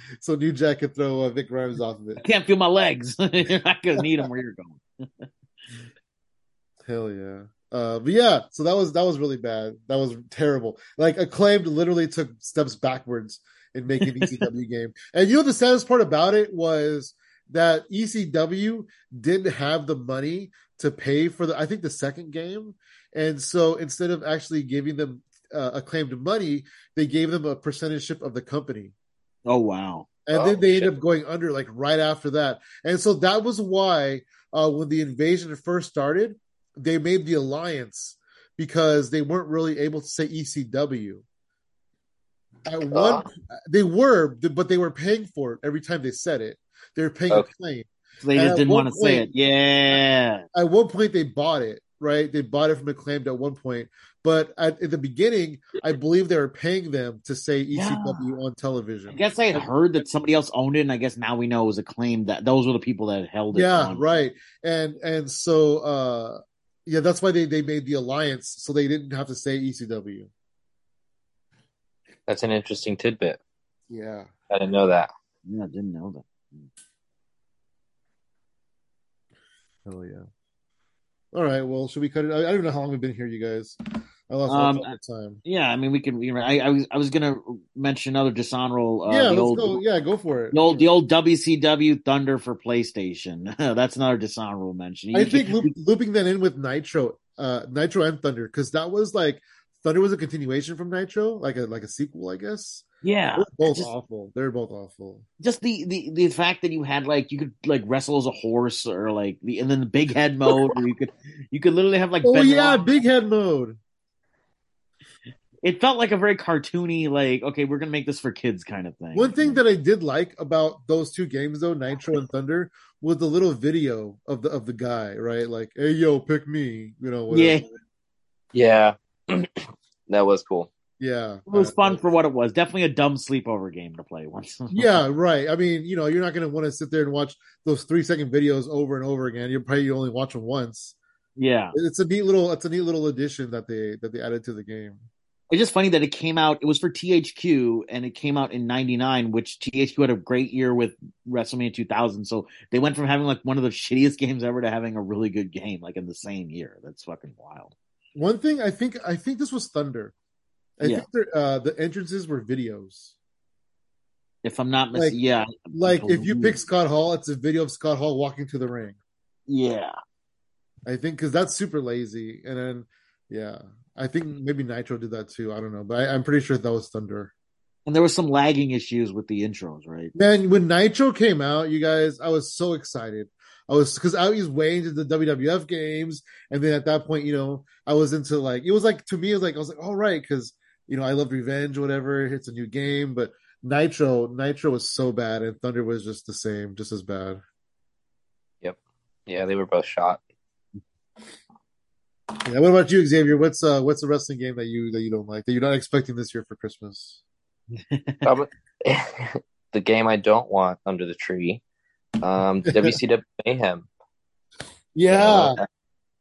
so New Jack could throw uh, Vic Grimes off of it. I can't feel my legs. you're not gonna need them where you're going. Hell yeah. Uh, but yeah, so that was that was really bad. That was terrible. Like acclaimed literally took steps backwards in making the ECW game. And you know the saddest part about it was that ECW didn't have the money to pay for the I think the second game. And so instead of actually giving them uh, acclaimed money, they gave them a percentage ship of the company. Oh wow! And oh, then they shit. ended up going under like right after that. And so that was why uh, when the invasion first started, they made the alliance because they weren't really able to say ECW. At one, they were, but they were paying for it every time they said it. They were paying okay. Acclaim. So they just didn't want to say it. Yeah. At one point, they bought it right? They bought it from Acclaimed at one point, but at, at the beginning, I believe they were paying them to say ECW yeah. on television. I guess I had heard that somebody else owned it, and I guess now we know it was Acclaimed that those were the people that held it. Yeah, on. right. And and so uh yeah, that's why they they made the alliance so they didn't have to say ECW. That's an interesting tidbit. Yeah, I didn't know that. Yeah, I didn't know that. Hell yeah. All right. Well, should we cut it? I, I don't even know how long we've been here, you guys. I lost um, time. Yeah, I mean, we can. I, I was I was gonna mention another dishonorable. Uh, yeah, let's old, go. Yeah, go for it. The old the old WCW Thunder for PlayStation. That's another dishonorable mention. You I think loop, looping that in with Nitro, uh, Nitro and Thunder, because that was like Thunder was a continuation from Nitro, like a like a sequel, I guess. Yeah, They're both just, awful. They're both awful. Just the, the the fact that you had like you could like wrestle as a horse or like the and then the big head mode where you could you could literally have like oh yeah big head mode. It felt like a very cartoony, like okay, we're gonna make this for kids kind of thing. One thing that I did like about those two games though, Nitro and Thunder, was the little video of the of the guy, right? Like, hey yo, pick me, you know. Whatever. Yeah, yeah, that was cool. Yeah, it was uh, fun for what it was. Definitely a dumb sleepover game to play once. yeah, right. I mean, you know, you're not going to want to sit there and watch those three second videos over and over again. You'll probably only watch them once. Yeah, it's a neat little, it's a neat little addition that they that they added to the game. It's just funny that it came out. It was for THQ, and it came out in '99, which THQ had a great year with WrestleMania 2000. So they went from having like one of the shittiest games ever to having a really good game, like in the same year. That's fucking wild. One thing I think, I think this was Thunder I yeah. think uh, the entrances were videos. If I'm not mistaken, like, yeah. Like if you pick Scott Hall, it's a video of Scott Hall walking to the ring. Yeah. I think because that's super lazy. And then, yeah, I think maybe Nitro did that too. I don't know, but I, am pretty sure that was Thunder. And there was some lagging issues with the intros, right? Man, when Nitro came out, you guys, I was so excited. I was because I was way into the WWF games, and then at that point, you know, I was into like it was like to me, it was like I was like, all right, because you know, I love Revenge, whatever. It's a new game, but Nitro, Nitro was so bad, and Thunder was just the same, just as bad. Yep. Yeah, they were both shot. Yeah. What about you, Xavier? What's uh, what's the wrestling game that you that you don't like that you're not expecting this year for Christmas? the game I don't want under the tree, um, WCW Mayhem. Yeah. Uh,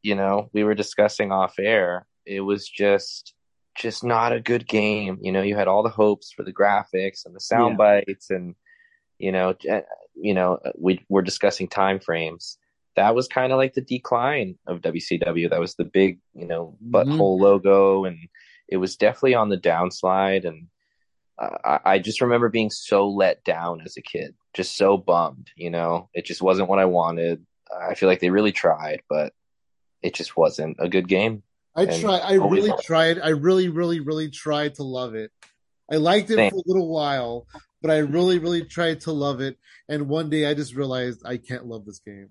you know, we were discussing off air. It was just just not a good game. You know, you had all the hopes for the graphics and the sound yeah. bites, and you know, you know, we we're discussing time frames. That was kind of like the decline of WCW. That was the big, you know, butthole mm-hmm. logo, and it was definitely on the downslide. And uh, I, I just remember being so let down as a kid, just so bummed. You know, it just wasn't what I wanted. I feel like they really tried, but it just wasn't a good game. I tried. I really tried. I really, really, really tried to love it. I liked it for a little while, but I really, really tried to love it. And one day I just realized I can't love this game.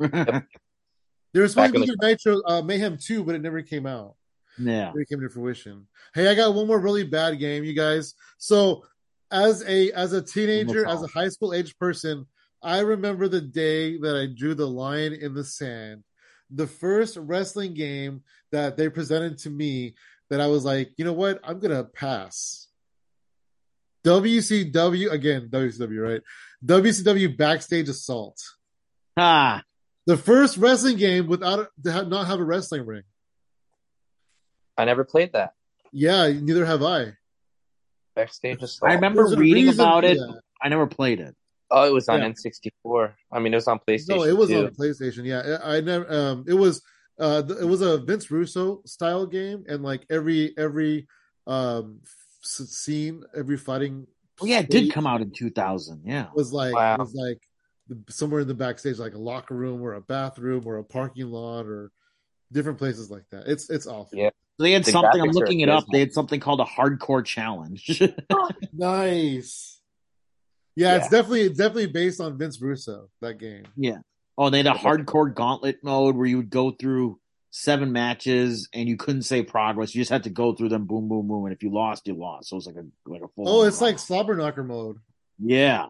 there was supposed to be Nitro uh, Mayhem 2, but it never came out. Yeah. It came to fruition. Hey, I got one more really bad game, you guys. So as a as a teenager, as a high school age person, I remember the day that I drew the line in the sand. The first wrestling game that they presented to me that I was like, you know what? I'm gonna pass. WCW again, WCW, right? WCW Backstage Assault. Ah, the first wrestling game without to not have a wrestling ring. I never played that. Yeah, neither have I. Backstage Assault. I remember reading about it. I never played it. Oh, it was on yeah. N64. I mean, it was on PlayStation. No, it was too. on PlayStation. Yeah, I never. Um, it was. Uh, it was a Vince Russo style game, and like every every um scene, every fighting. Oh, yeah, it did come out in 2000. Yeah, was like wow. was like somewhere in the backstage, like a locker room or a bathroom or a parking lot or different places like that. It's it's awful. Yeah. They had the something. I'm looking it up. They had something called a hardcore challenge. nice. Yeah, yeah, it's definitely it's definitely based on Vince Russo that game. Yeah. Oh, they had a hardcore gauntlet mode where you would go through seven matches and you couldn't say progress. You just had to go through them, boom, boom, boom, and if you lost, you lost. So it was like a like a full. Oh, it's like slobber knocker mode. Yeah.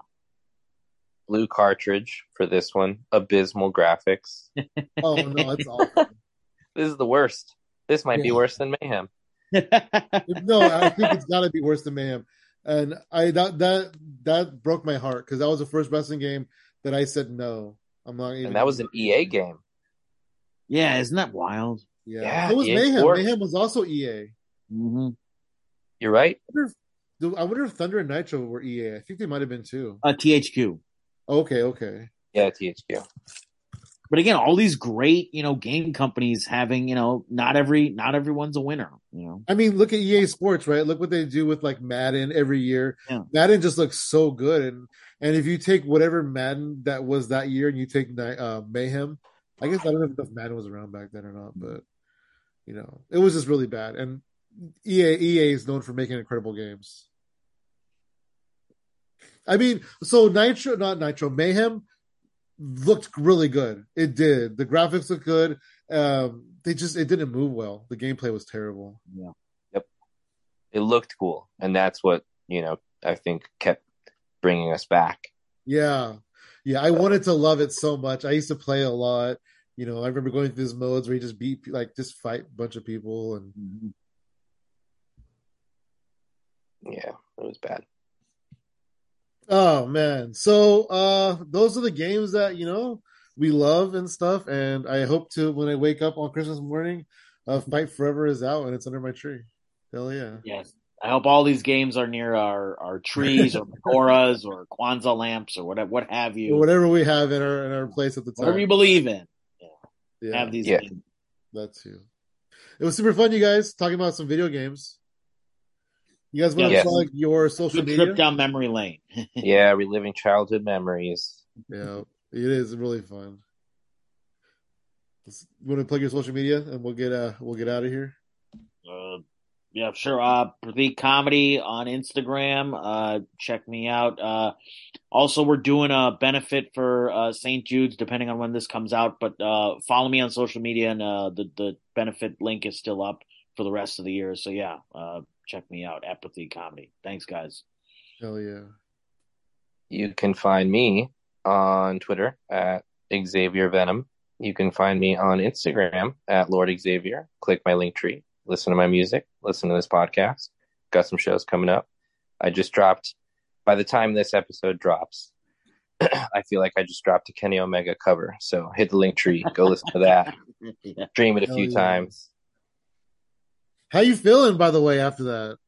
Blue cartridge for this one. Abysmal graphics. oh no, it's awful. this is the worst. This might yeah. be worse than Mayhem. no, I think it's got to be worse than Mayhem. And I that that that broke my heart because that was the first wrestling game that I said no. I'm not even. And that was an EA game. Yeah, isn't that wild? Yeah, yeah it was EA Mayhem. Sports. Mayhem was also EA. Mm-hmm. You're right. I wonder, if, I wonder, if, Thunder and Nitro were EA. I think they might have been too. Uh, THQ. Okay, okay. Yeah, THQ. But again, all these great, you know, game companies having, you know, not every, not everyone's a winner. You know, I mean, look at EA Sports, right? Look what they do with like Madden every year. Yeah. Madden just looks so good, and and if you take whatever Madden that was that year, and you take uh, Mayhem, I guess I don't know if Madden was around back then or not, but you know, it was just really bad. And EA EA is known for making incredible games. I mean, so Nitro, not Nitro, Mayhem looked really good. It did. The graphics looked good. Um, they just it didn't move well. The gameplay was terrible. Yeah. Yep. It looked cool, and that's what you know. I think kept bringing us back. Yeah, yeah. I wanted to love it so much. I used to play a lot. You know, I remember going through these modes where you just beat, like, just fight a bunch of people, and mm-hmm. yeah, it was bad. Oh man. So uh those are the games that, you know, we love and stuff. And I hope to when I wake up on Christmas morning, uh Fight Forever is out and it's under my tree. Hell yeah. Yes. I hope all these games are near our, our trees or menorahs or Kwanzaa lamps or whatever what have you. Whatever we have in our in our place at the time. Whatever you believe in. Yeah. yeah. Have these yeah. games. That's you. It was super fun, you guys, talking about some video games. You guys want to plug your social Good media? Trip down memory lane. yeah, reliving childhood memories. Yeah, it is really fun. You want to plug your social media, and we'll get uh we'll get out of here. Uh, yeah, sure. Uh, Pratik Comedy on Instagram. Uh, check me out. Uh, also, we're doing a benefit for uh, St. Jude's, depending on when this comes out. But uh, follow me on social media, and uh, the the benefit link is still up for the rest of the year. So yeah, uh, check me out. Apathy Comedy. Thanks, guys. Hell yeah. You can find me on Twitter at Xavier Venom. You can find me on Instagram at Lord Xavier. Click my link tree. Listen to my music. Listen to this podcast. Got some shows coming up. I just dropped. By the time this episode drops, I feel like I just dropped a Kenny Omega cover. So hit the link tree. Go listen to that. yeah. Dream it a few yeah. times. How you feeling, by the way, after that?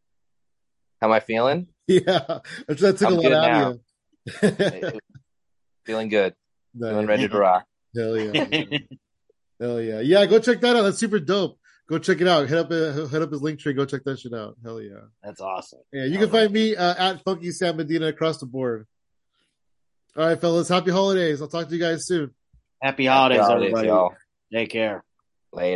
How am I feeling? Yeah, that took I'm a lot out now. of you. feeling good. Feeling Nice. ready to rock. Hell yeah. Hell yeah. Yeah, go check that out. That's super dope. Go check it out. Hit up uh, hit up his link tree. Go check that shit out. Hell yeah. That's awesome. Yeah, you can find me uh, at Funky Sam Medina across the board. All right, fellas. Happy holidays. I'll talk to you guys soon. Happy holidays, Holidays, everybody. y'all. Take care. Later.